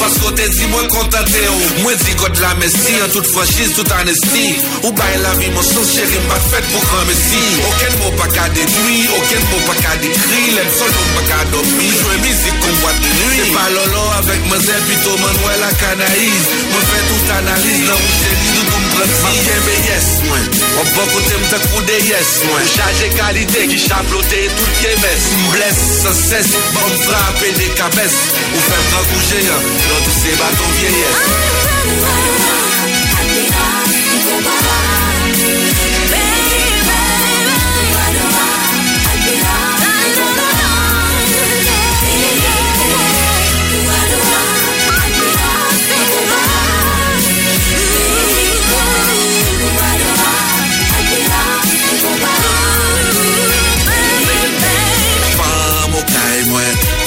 parce qu'on dit moi contenté ou Moi dis God la messie en toute franchise, toute honestie. Ou bail la vie mon sens chéri m'a fait pour grand messie Aucun mot pas qu'à déduire, aucun mot pas qu'à décrire L'aime seul mot pas qu'à dormir Jouer musique qu'on boîte de nuit. C'est pas lolo avec Mazel plutôt Manuel la canaïse. Moi fais toute analyse dans mon chéri Ma bien mais yes moi. Au bon côté m'te coup de yes moi. Chargé qualité qui chapeauté tout qui est messe M'blesse sans cesse, bon me frapper des cabesses Ou faire coup géant dans tous ces bâtons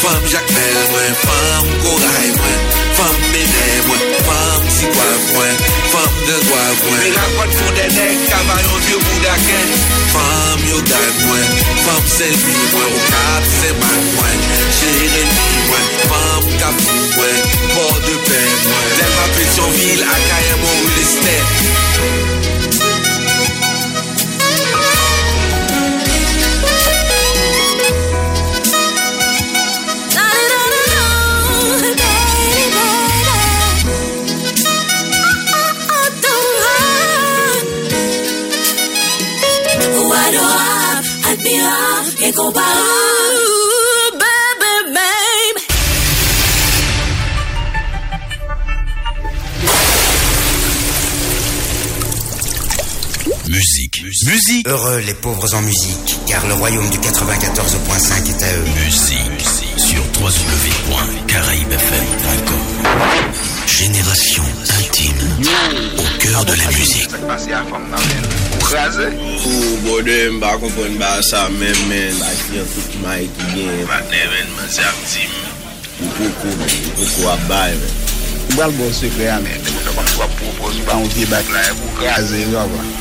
Fam jakmel mwen, fam koray mwen. Fam menè mwen, fam sikwav mwen. Fam dezwav mwen. Mi lakot pou denek, kavayon diyo pou daken Fam yodan mwen, fam selvi mwen. Ou kat seman mwen, jereni mwen. Fam kapou mwen, por de pen mwen. Dem apet yon vil, akaye mwen ou liste Musique. Musique. Heureux les pauvres en musique, car le royaume du 94.5 est à eux. Musique. Sur www.caraïbefm.com. Génération Maritime, au cœur de la musique. Ou bode mba kompon ba sa men men, ba ki an tout ma e ki gen. Matne men, man se ap tim men. Ou koko men, ou koko ap bay men. Ou bal bon sekre a men. Mwen te kon tou ap propos, ou pa ou ki bak la e pou kaze, ou avan.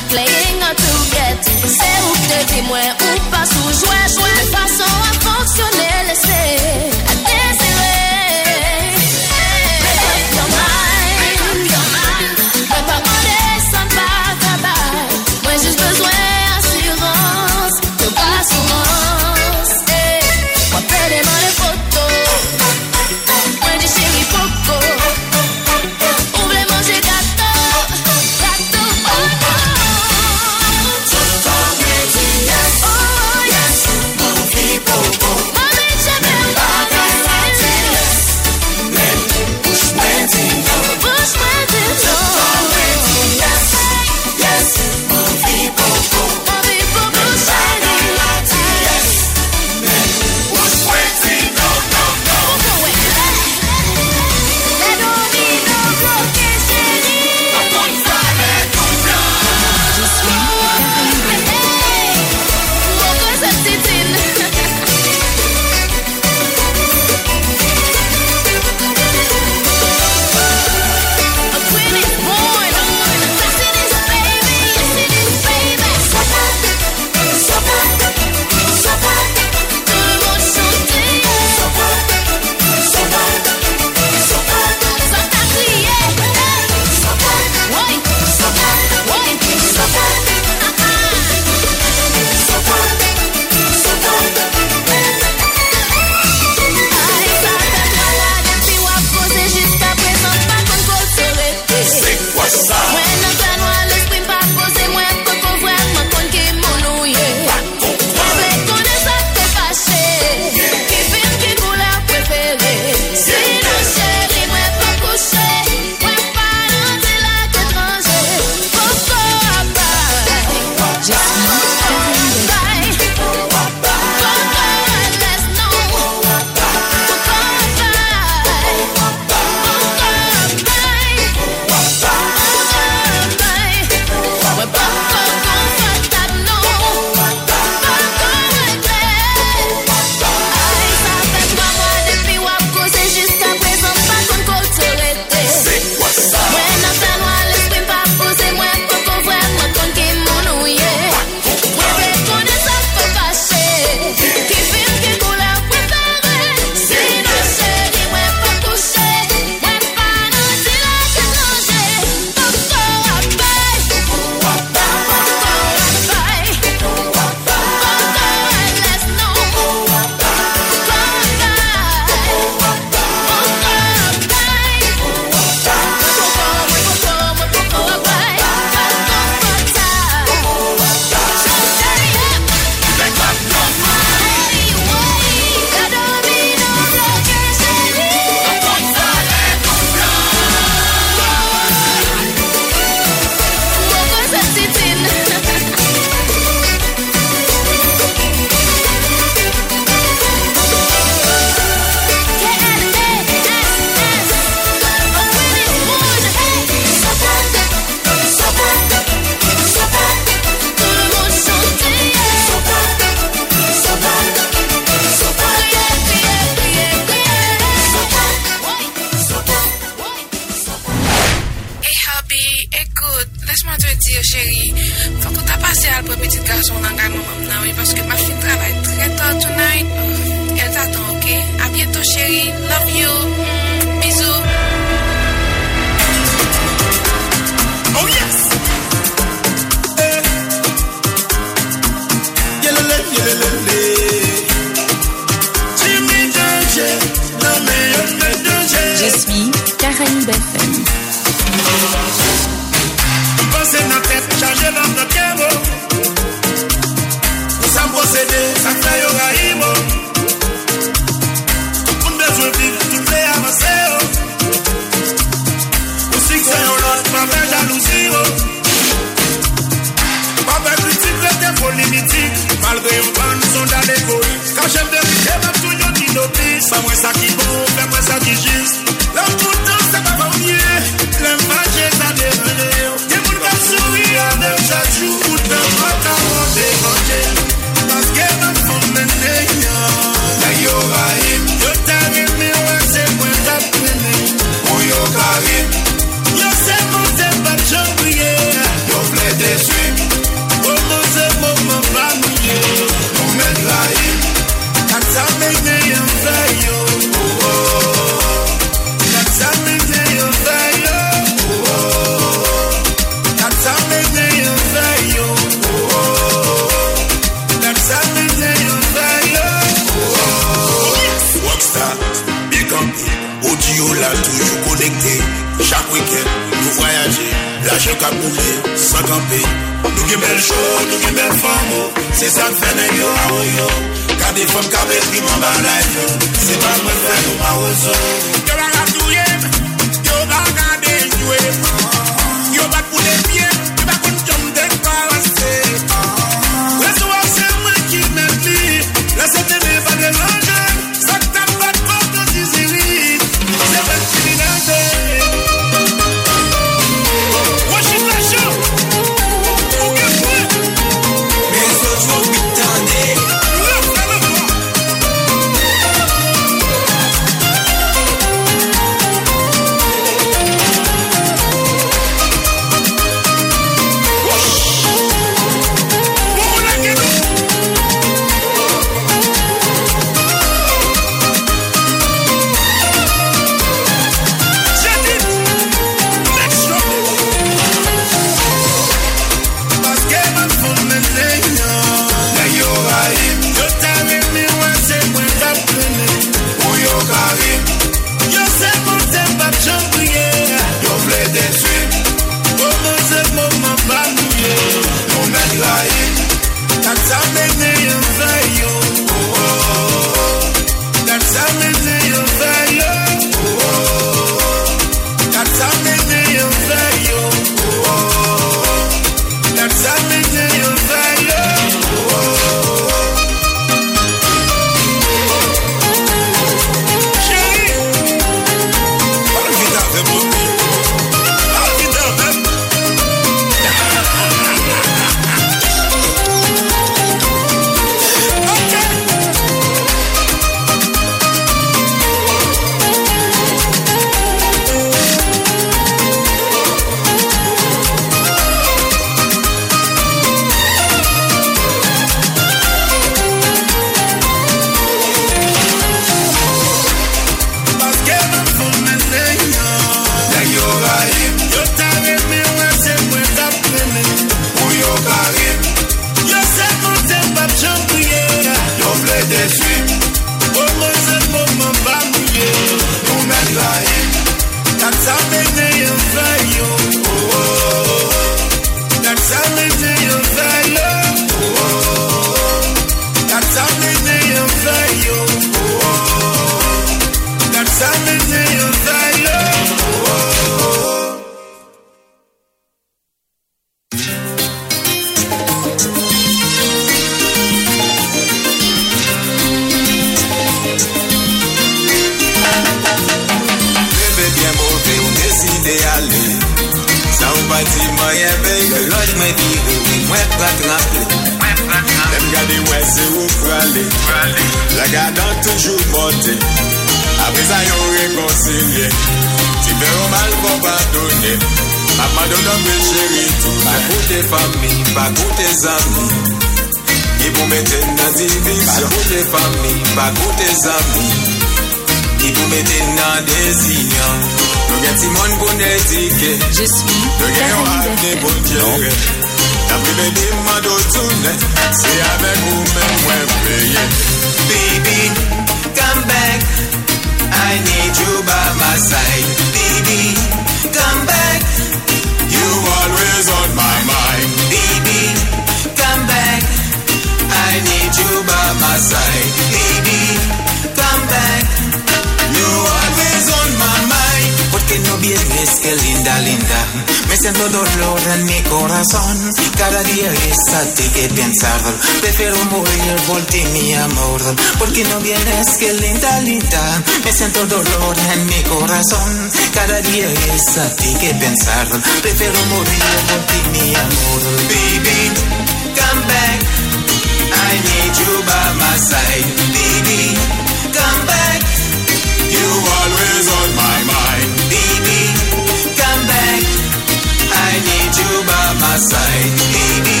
My side Baby,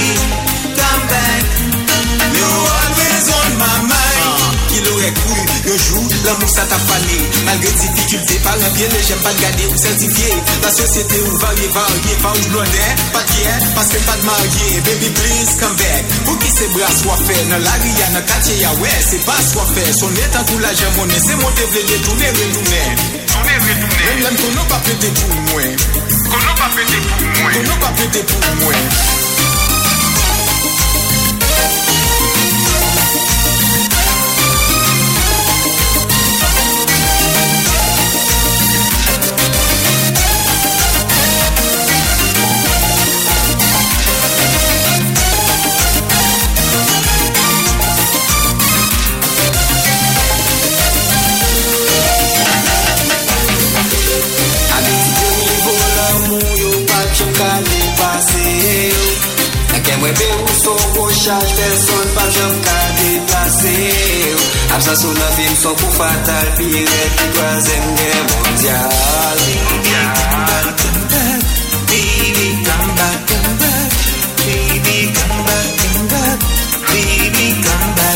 come back You always on my mind Qu'il aurait cru le jour l'amour ça t'a fané Malgré difficulté par un bien j'aime pas garder ou certifié La société ou varié varié Pas où je blondais, pas fier Parce que pas de marié Baby please come back Pour qui c'est bras soit fait Dans la ria, dans quartier ya ouais C'est pas soit fait Son état tout la j'ai monnaie C'est monter vle détourner retourner Même l'aime qu'on n'a pas pété pour moi Qu'on n'a pas pété pour moi Qu'on n'a pas déplacer Absence ou nan film son pou fatal Pire pi troisième guerre mondiale Baby come back, come back Baby come back, come back Baby come back, come back